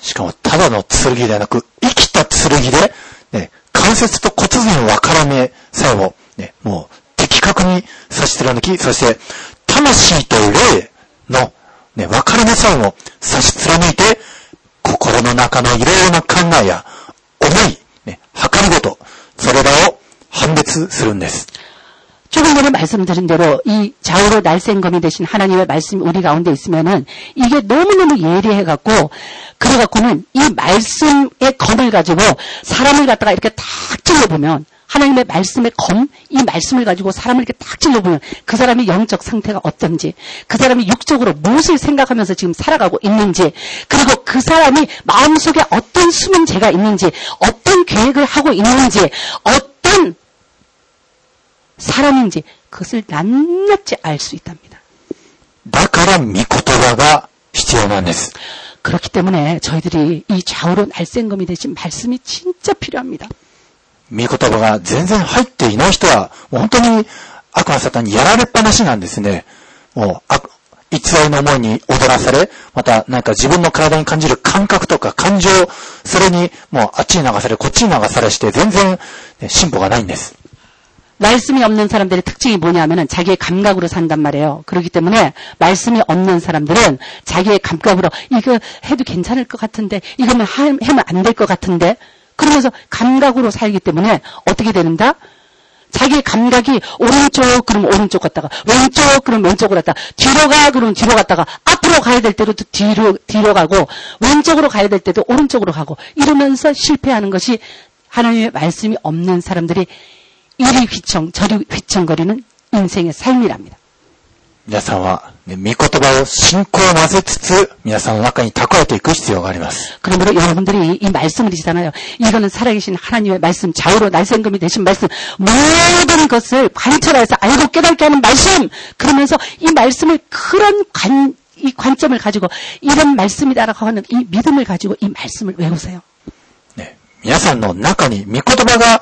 しかもただの剣ではなく、生きた剣で、ね、関節と骨髄の分から目さえも、ね、もう的確に差し貫き、そして魂と霊の、ね、分かれ目さえも差し貫いて、心の中のいろいろな考えや思い、ね、計りごと、それらを判別するんです。 조금 전에 말씀드린 대로 이 좌우로 날쌘 검이 되신 하나님의 말씀이 우리 가운데 있으면은 이게 너무너무 예리해 갖고 그래 갖고는 이 말씀의 검을 가지고 사람을 갖다가 이렇게 탁 찔러 보면 하나님의 말씀의 검, 이 말씀을 가지고 사람을 이렇게 딱 찔러보면 그 사람의 영적 상태가 어떤지, 그 사람이 육적으로 무엇을 생각하면서 지금 살아가고 있는지, 그리고 그 사람이 마음속에 어떤 숨은 죄가 있는지, 어떤 계획을 하고 있는지, 어떤 사람인지 그것을 낱낱이 알 수 있답니다. だから、御言葉が必要なんです。 그렇기 때문에 저희들이 이 좌우로 날쌘검이 되신 말씀이 진짜 필요합니다. 御言葉が全然入っていない人は、もう本当に悪魔サタンにやられっぱなしなんですね。もう、あ偽りの思いに踊らされ、またなんか自分の体に感じる感覚とか感情、それにもうあっちに流され、こっちに流されして全然ね進歩がないんです。 말씀이 없는 사람들의 특징이 뭐냐면은 자기의 감각으로 산단 말이에요. 그렇기 때문에 말씀이 없는 사람들은 자기의 감각으로 이거 해도 괜찮을 것 같은데 이거면 하- 하면 안 될 것 같은데 그러면서 감각으로 살기 때문에 어떻게 되는다? 자기의 감각이 오른쪽 그러면 오른쪽 갔다가 왼쪽 그러면 왼쪽으로 갔다가 뒤로 가 그러면 뒤로 갔다가 앞으로 가야 될 때도 또 뒤로 뒤로 가고 왼쪽으로 가야 될 때도 오른쪽으로 가고 이러면서 실패하는 것이 하나님의 말씀이 없는 사람들이 이리 휘청 저리 휘청거리는 인생의 삶이랍니다. 皆さんは、ね、御言葉を信仰を混ぜつつ、皆さんの中に蓄えていく必要があります。 그러므로 여러분들이 이 말씀을 드시잖아요. 이거는 살아계신 하나님의 말씀, 좌우로 날쌘금이 되신 말씀, 모든 것을 관철해서 알고 깨닫게 하는 말씀. 그러면서 이 말씀을 그런 관, 이 관점을 가지고 이런 말씀이다라고 하는 이 믿음을 가지고 이 말씀을 외우세요. ね、皆さんの中に御言葉が、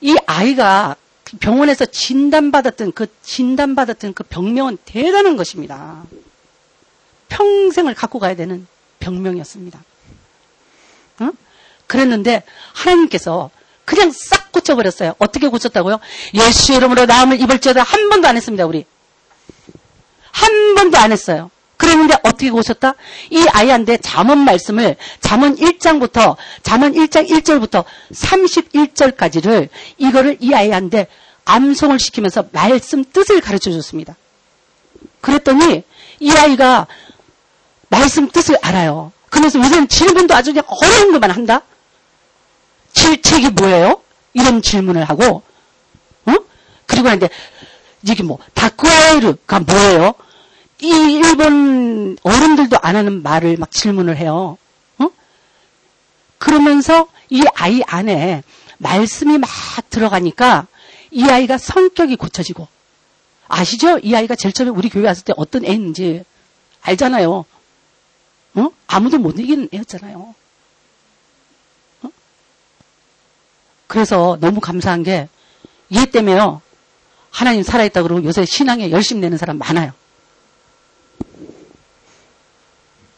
이 아이가 병원에서 진단받았던 그, 진단받았던 그 병명은 대단한 것입니다. 평생을 갖고 가야 되는 병명이었습니다. 어? 그랬는데, 하나님께서 그냥 싹 고쳐버렸어요. 어떻게 고쳤다고요? 예수 이름으로 나음을 입을지어다 한 번도 안 했습니다, 우리. 한 번도 안 했어요. 그랬는데 어떻게 오셨다? 이 아이한테 잠언 말씀을 잠언 1장부터 잠언 1장 1절부터 31절까지를 이거를 이 아이한테 암송을 시키면서 말씀 뜻을 가르쳐 줬습니다. 그랬더니 이 아이가 말씀 뜻을 알아요. 그래서 요새는 질문도 아주 그냥 어려운 것만 한다? 질책이 뭐예요? 이런 질문을 하고, 어? 그리고 이제, 이게 뭐, 다쿠아이르가 뭐예요? 이 일본 어른들도 안 하는 말을 막 질문을 해요. 어? 그러면서 이 아이 안에 말씀이 막 들어가니까 이 아이가 성격이 고쳐지고 아시죠? 이 아이가 제일 처음에 우리 교회 왔을 때 어떤 애인지 알잖아요. 어? 아무도 못 이기는 애였잖아요. 어? 그래서 너무 감사한 게 얘 때문에요. 하나님 살아있다 그러고 요새 신앙에 열심 내는 사람 많아요.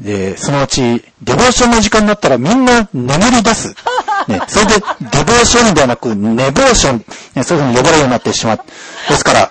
で、そのうち、デボーションの時間になったらみんな眠り出す。ね、それで、デボーションではなく、ネボーション、ね、そういうふうに呼ばれるようになってしまう。ですから、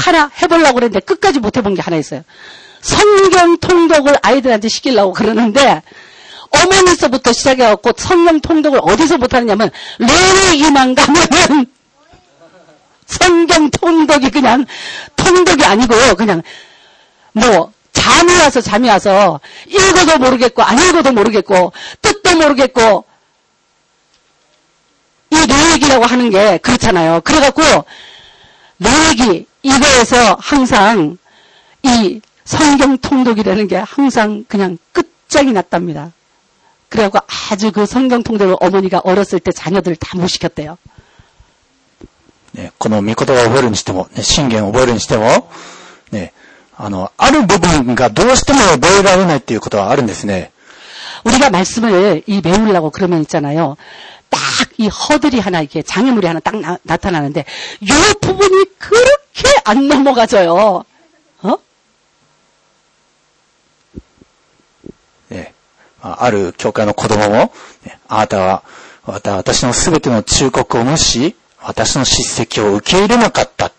하나 해보려고 그랬는데 끝까지 못 해본 게 하나 있어요. 성경 통독을 아이들한테 시키려고 그러는데 어머니서부터 시작해갖고 성경 통독을 어디서 못하느냐면 레위기만 가면은 성경 통독이 그냥 통독이 아니고요. 그냥 뭐 잠이 와서 잠이 와서 읽어도 모르겠고 안 읽어도 모르겠고 뜻도 모르겠고 이 레위기라고 하는 게 그렇잖아요. 그래갖고 레위기 이거에서 항상 이 성경 통독이라는 게 항상 그냥 끝장이 났답니다. 그래갖고 아주 그 성경 통독을 어머니가 어렸을 때 자녀들을 다 못 시켰대요. ね、この御言葉を覚えるにしても、ね、信玄を覚えるにしても、ね、あの、ある部分がどうしても覚えられないっていうことはあるんですね。 우리가 말씀을 이 외우려고 그러면 있잖아요. 딱 이 허들이 하나 이렇게 장애물이 하나 딱 나, 타나는데이 부분이 그렇게 안 넘어가져요. 어? ね、あある教会の子供も、ねあなたは、また私のすべての忠告を無視、私の叱責を受け入れなかった。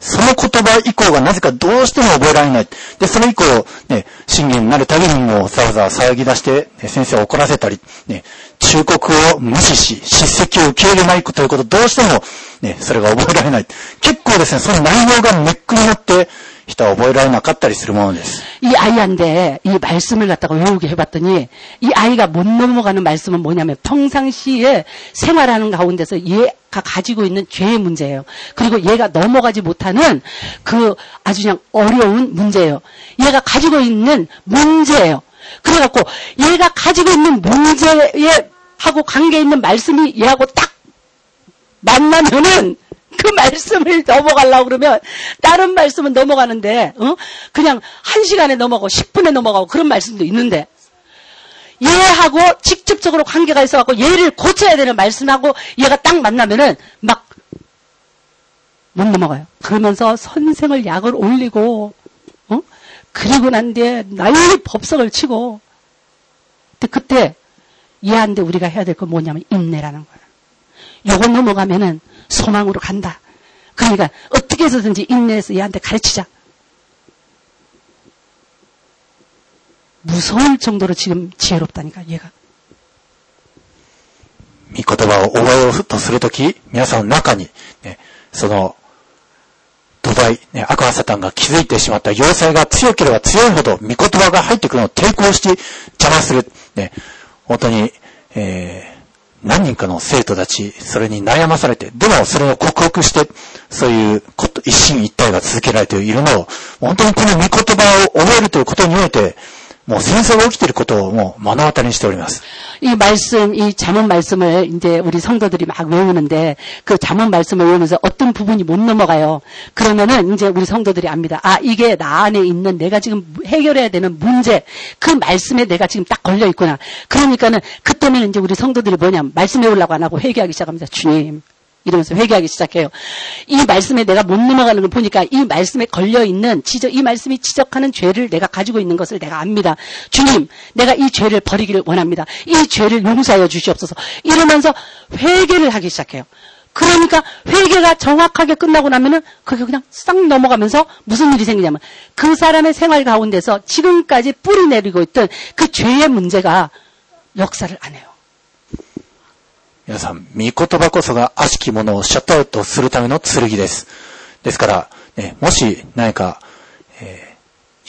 その言葉以降がなぜかどうしても覚えられない。で、それ以降、ね、信玄になるたびにもうざわざわ騒ぎ出して、ね先生を怒らせたり、ね、忠告を無視し、叱責を受け入れないということ、どうしても、ね、それが覚えられない。結構ですね、その内容がネックになって、 人は覚えられなかったりするものです。 이 아이한테 이 말씀을 갖다가 외우게 해봤더니 이 아이가 못 넘어가는 말씀은 뭐냐면 평상시에 생활하는 가운데서 얘가 가지고 있는 죄의 문제예요. 그리고 얘가 넘어가지 못하는 그 아주 그냥 어려운 문제예요. 얘가 가지고 있는 문제예요. 그래갖고 얘가 가지고 있는 문제에 하고 관계 있는 말씀이 얘하고 딱 만나면은 그 말씀을 넘어가려고 그러면 다른 말씀은 넘어가는데 어? 그냥 한 시간에 넘어가고 10분에 넘어가고 그런 말씀도 있는데 얘하고 직접적으로 관계가 있어갖고 얘를 고쳐야 되는 말씀하고 얘가 딱 만나면은 막 못 넘어가요. 그러면서 선생을 약을 올리고 어? 그리고 난 뒤에 난리 법석을 치고 근데 그때 얘한테 우리가 해야 될 건 뭐냐면 인내라는 거야. 요거 넘어가면은 소망으로 간다. 그러니까 어떻게 해서든지 인내해서 얘한테 가르치자. 무서울 정도로 지금 지혜롭다니까 얘가. 御言葉を覚えようとするとき、皆さんの中に、ね、その、土台、ね、悪魔サタンが気づいてしまった要塞が強ければ強いほど、御言葉が入ってくるのを抵抗して邪魔する。ね、本当に、えー 何人かの生徒たち、それに悩まされて、でもそれを克服して、そういうこと、一進一退が続けられているのを、本当にこの御言葉を覚えるということにおいて、 もう戦争が起きていることをもう目の当たりにしております。 이 말씀, 이 잠언 말씀을 이제 우리 성도들이 막 외우는데 그 잠언 말씀을 외우면서 어떤 부분이 못 넘어가요. 그러면은 이제 우리 성도들이 압니다. 아, 이게 나 안에 있는 내가 지금 해결해야 되는 문제, 그 말씀에 내가 지금 딱 걸려 있구나. 그러니까는 그때는 이제 우리 성도들이 뭐냐면 말씀 외우려고 안 하고 회개하기 시작합니다. 주님. 이러면서 회개하기 시작해요. 이 말씀에 내가 못 넘어가는 걸 보니까 이 말씀에 걸려 있는 지적, 이 말씀이 지적하는 죄를 내가 가지고 있는 것을 내가 압니다. 주님, 내가 이 죄를 버리기를 원합니다. 이 죄를 용서하여 주시옵소서. 이러면서 회개를 하기 시작해요. 그러니까 회개가 정확하게 끝나고 나면은 그게 그냥 싹 넘어가면서 무슨 일이 생기냐면 그 사람의 생활 가운데서 지금까지 뿌리 내리고 있던 그 죄의 문제가 역사를 안 해요. 皆さん、御言葉こそが悪しき者をシャットアウトするための剣です。ですから、ね、もし何か、えー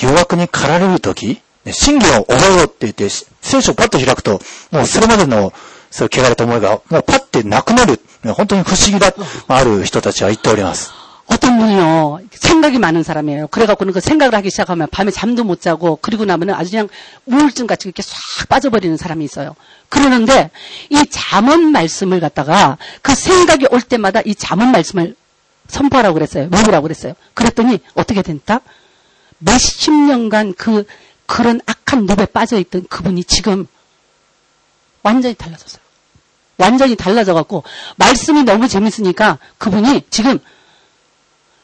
誘惑に駆られるとき、ね、真偽を覚えようって言って、聖書をパッと開くと、もうそれまでの、そういう汚れた思いが、もうパッてなくなる。本当に不思議だ、ある人たちは言っております。 어떤 분이요, 생각이 많은 사람이에요. 그래갖고는 그 생각을 하기 시작하면 밤에 잠도 못 자고, 그리고 나면은 아주 그냥 우울증 같이 이렇게 싹 빠져버리는 사람이 있어요. 그러는데, 이 잠언 말씀을 갖다가 그 생각이 올 때마다 이 잠언 말씀을 선포하라고 그랬어요. 먹으라고 그랬어요. 그랬더니 어떻게 됐다? 몇십 년간 그, 그런 악한 늪에 빠져있던 그분이 지금 완전히 달라졌어요. 완전히 달라져갖고, 말씀이 너무 재밌으니까 그분이 지금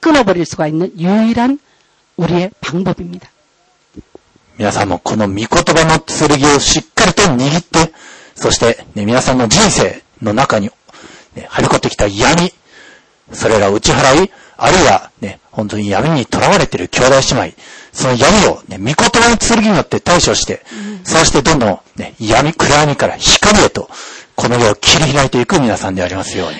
끊어버릴 수가 있는 유일한 우리의 방법입니다. 皆さんもこの御言葉の剣をしっかりと握って、そして、ね、皆さんの人生の中に、ね、張り込ってきた闇、それらを打ち払い、あるいは、ね、本当に闇に囚われている兄弟姉妹、その闇を、ね、御言葉の剣によって対処して、そうしてどんどん、ね、闇、暗闇から光へと、 고막이 길이 힐할て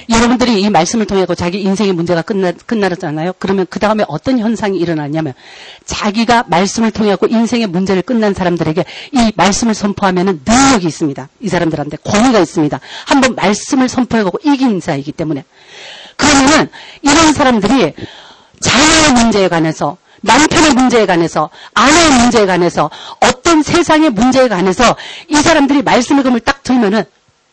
여러분들이 이 말씀을 통해 자기 인생의 문제가 끝나, 끝나잖아요. 그러면 그 다음에 어떤 현상이 일어나냐면 자기가 말씀을 통해 갖고 인생의 문제를 끝난 사람들에게 이 말씀을 선포하면은 능력이 있습니다. 이 사람들한테 권위가 있습니다. 한번 말씀을 선포해 갖고 이긴 자이기 때문에 그러면은 이런 사람들이 자녀의 문제에 관해서 남편의 문제에 관해서 아내의 문제에 관해서 어떤 세상의 문제에 관해서 이 사람들이 말씀의 금을 딱 들면은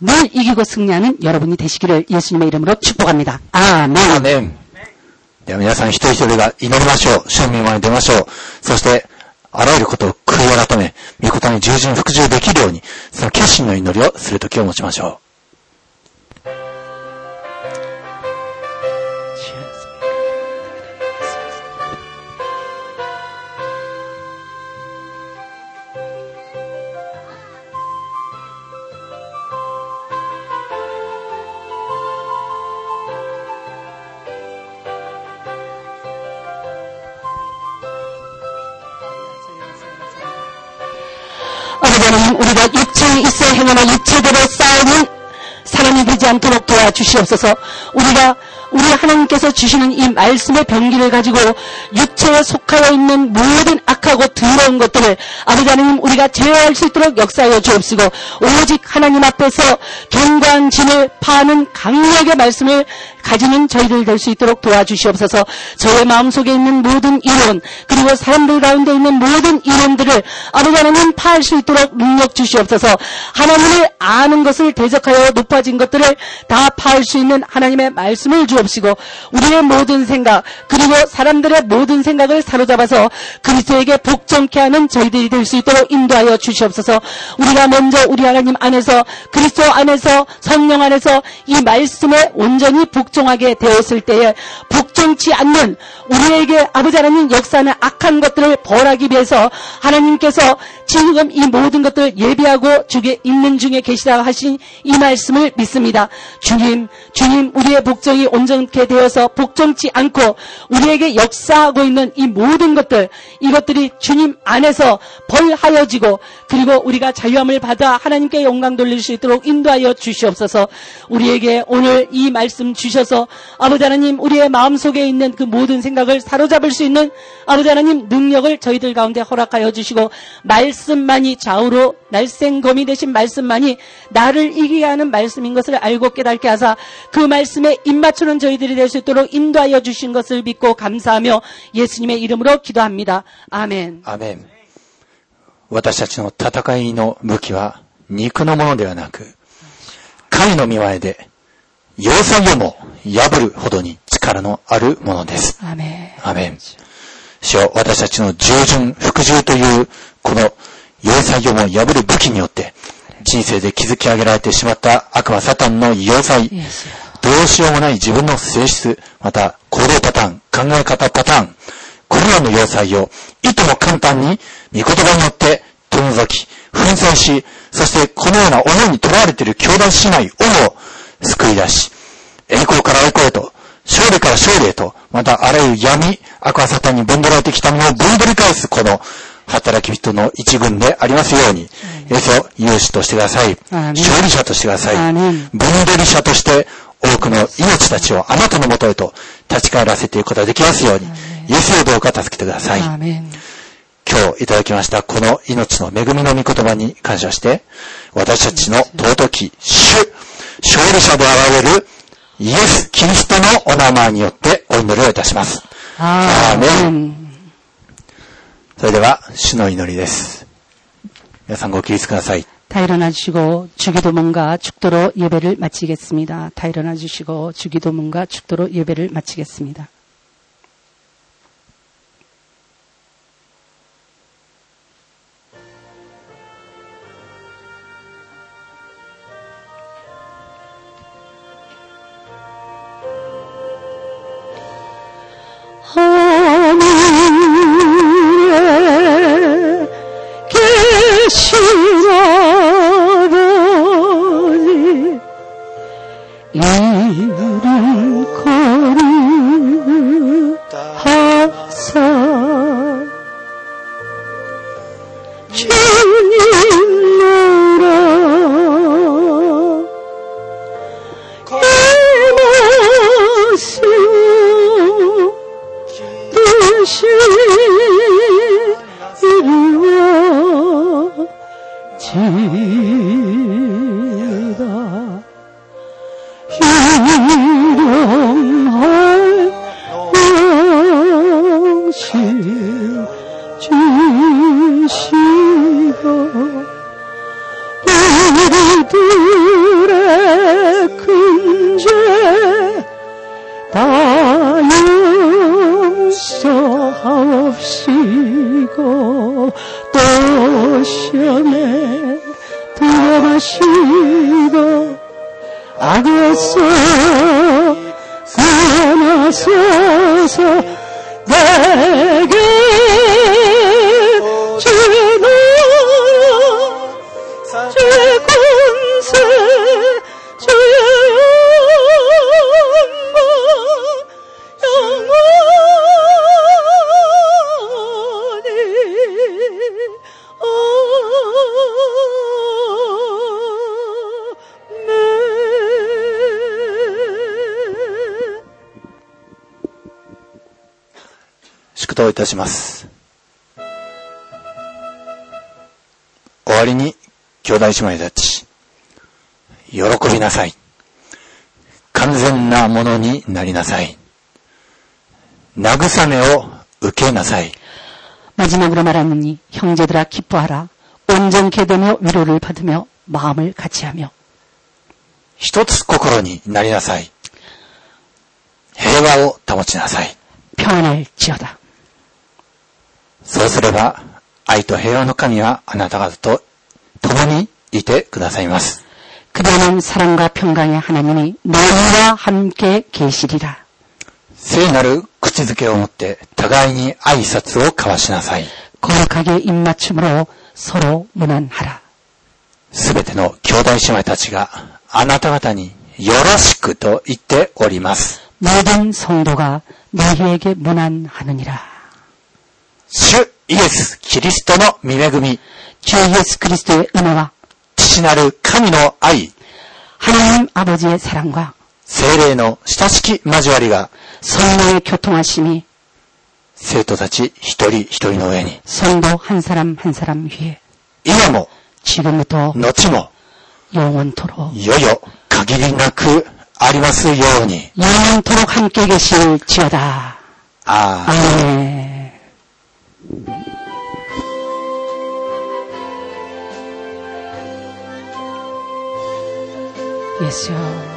늘 이기고 승리하는 여러분이 되시기를 예수님의 이름으로 축복합니다. 아멘. アーメン。では皆さん一人一人が祈りましょう。主の御前に出ましょう。そして、あらゆることを悔い改め、御事に従順服従できるように、その決心の祈りをするときを持ちましょう。 행하는 육체대로 싸우는 사람이 되지 않도록 도와주시옵소서. 우리가 우리 하나님께서 주시는 이 말씀의 병기를 가지고 육체에 속하여 있는 모든 악하고 더러운 것들을 아버지 하나님 우리가 제어할 수 있도록 역사하여 주옵시고 오직 하나님 앞에서 경광진을 파는 강력의 말씀을 가지는 저희들 될수 있도록 도와주시옵소서. 저의 마음속에 있는 모든 이론 그리고 사람들 가운데 있는 모든 이론들을 아버지 하나님 파할 수 있도록 능력 주시옵소서. 하나님을 아는 것을 대적하여 높아진 것들을 다 파할 수 있는 하나님의 말씀을 주옵시고 우리의 모든 생각 그리고 사람들의 모든 생각을 사로잡아서 그리스도에게 복종케 하는 저희들이 될 수 있도록 인도하여 주시옵소서. 우리가 먼저 우리 하나님 안에서 그리스도 안에서 성령 안에서 이 말씀에 온전히 복 종하게 되었을 때에 복종치 않는 우리에게 아버지 하나님 역사는 악한 것들을 벌하기 위해서 하나님께서 지금 이 모든 것들을 예비하고 주게 있는 중에 계시다 하신 이 말씀을 믿습니다. 주님, 주님, 우리의 복종이 온전케 되어서 복종치 않고 우리에게 역사하고 있는 이 모든 것들, 이것들이 주님 안에서 벌하여지고 그리고 우리가 자유함을 받아 하나님께 영광 돌릴 수 있도록 인도하여 주시옵소서 우리에게 오늘 이 말씀 주셔 서 아버지 하나님 우리의 마음속에 있는 그 모든 생각을 사로잡을 수 있는 아버지 하나님 능력을 저희들 가운데 허락하여 주시고 말씀만이 좌우로 날쌘검이 되신 말씀만이 나를 이기게 하는 말씀인 것을 알고 깨닫게 하사 그 말씀에 입맞추는 저희들이 될 수 있도록 인도하여 주신 것을 믿고 감사하며 예수님의 이름으로 기도합니다. 아멘. アメン。私たちの戦いの武器は肉のものではなく、神の見前で、 要塞をも破るほどに力のあるものです。아 멘. アメン。主よ私たちの従順、服従という、この要塞をも破る武器によって、人生で築き上げられてしまった悪魔サタンの要塞、どうしようもない自分の性質、また行動パターン、考え方パターン、これらの要塞をいとも簡単に御言葉によって取り除き、粉砕し、そしてこのような思いにとらわれている兄弟姉妹をも救い出し、栄光から栄光へと、勝利から勝利へと、またあらゆる闇、悪魔サタンに分取られてきたものを分取り返すこの働き人の一軍でありますように、イエスを勇士としてください。勝利者としてください。アーメン分取り者として多くの命たちをあなたのもとへと立ち返らせていくことができますように、イエスをどうか助けてください。今日いただきましたこの命の恵みの御言葉に感謝して、私たちの尊き主、勝利者であられるイエス・キリストのお名前によってお祈りをいたします。アーメアーン。それでは、主の祈りです。皆さんご起立ください。 다 일어나 주시고 주기도문과 축도로 예배를 마치겠습니다. 다 일어나 주시고 주기도문과 축도로 예배를 마치겠습니다. 하늘에 계신 아버지 이름 거룩하 兄弟姉妹たち、喜びなさい。完全なものになりなさい。慰めを受けなさい。 마지막으로 말하느니 형제들아 기뻐하라 온전케 되며 위로를 받으며 마음을 같이하며 一つ心になりなさい。平和を保ちなさい。 평안을 지어다 そうすれば、愛と平和の神はあなた方と共に いてくださいます。 그대는 사랑과 평강의 하나님이 너희와 함께 계시리라 聖なる口づけを持って互いに挨拶を交わしなさい。 거룩하게 입맞춤으로 서로 무난하라 すべての兄弟姉妹たちがあなた方によろしくと言っております。 모든 성도가 너희에게 무난하느니라 主イエス・キリストの御恵み、 주 예수 그리스도의 은혜와 父なる神の愛、 하나님 아버지의 사랑과 精霊の親しき交わりが 성령의 교통하심이 生徒たち一人一人の上に、 성도 한 사람 한 사람 위에 今も 지금부터 後も 영원토록 いよいよ限りなくありますように。 영원토록 함께 계실지어다. ああ。 아멘. 예수여.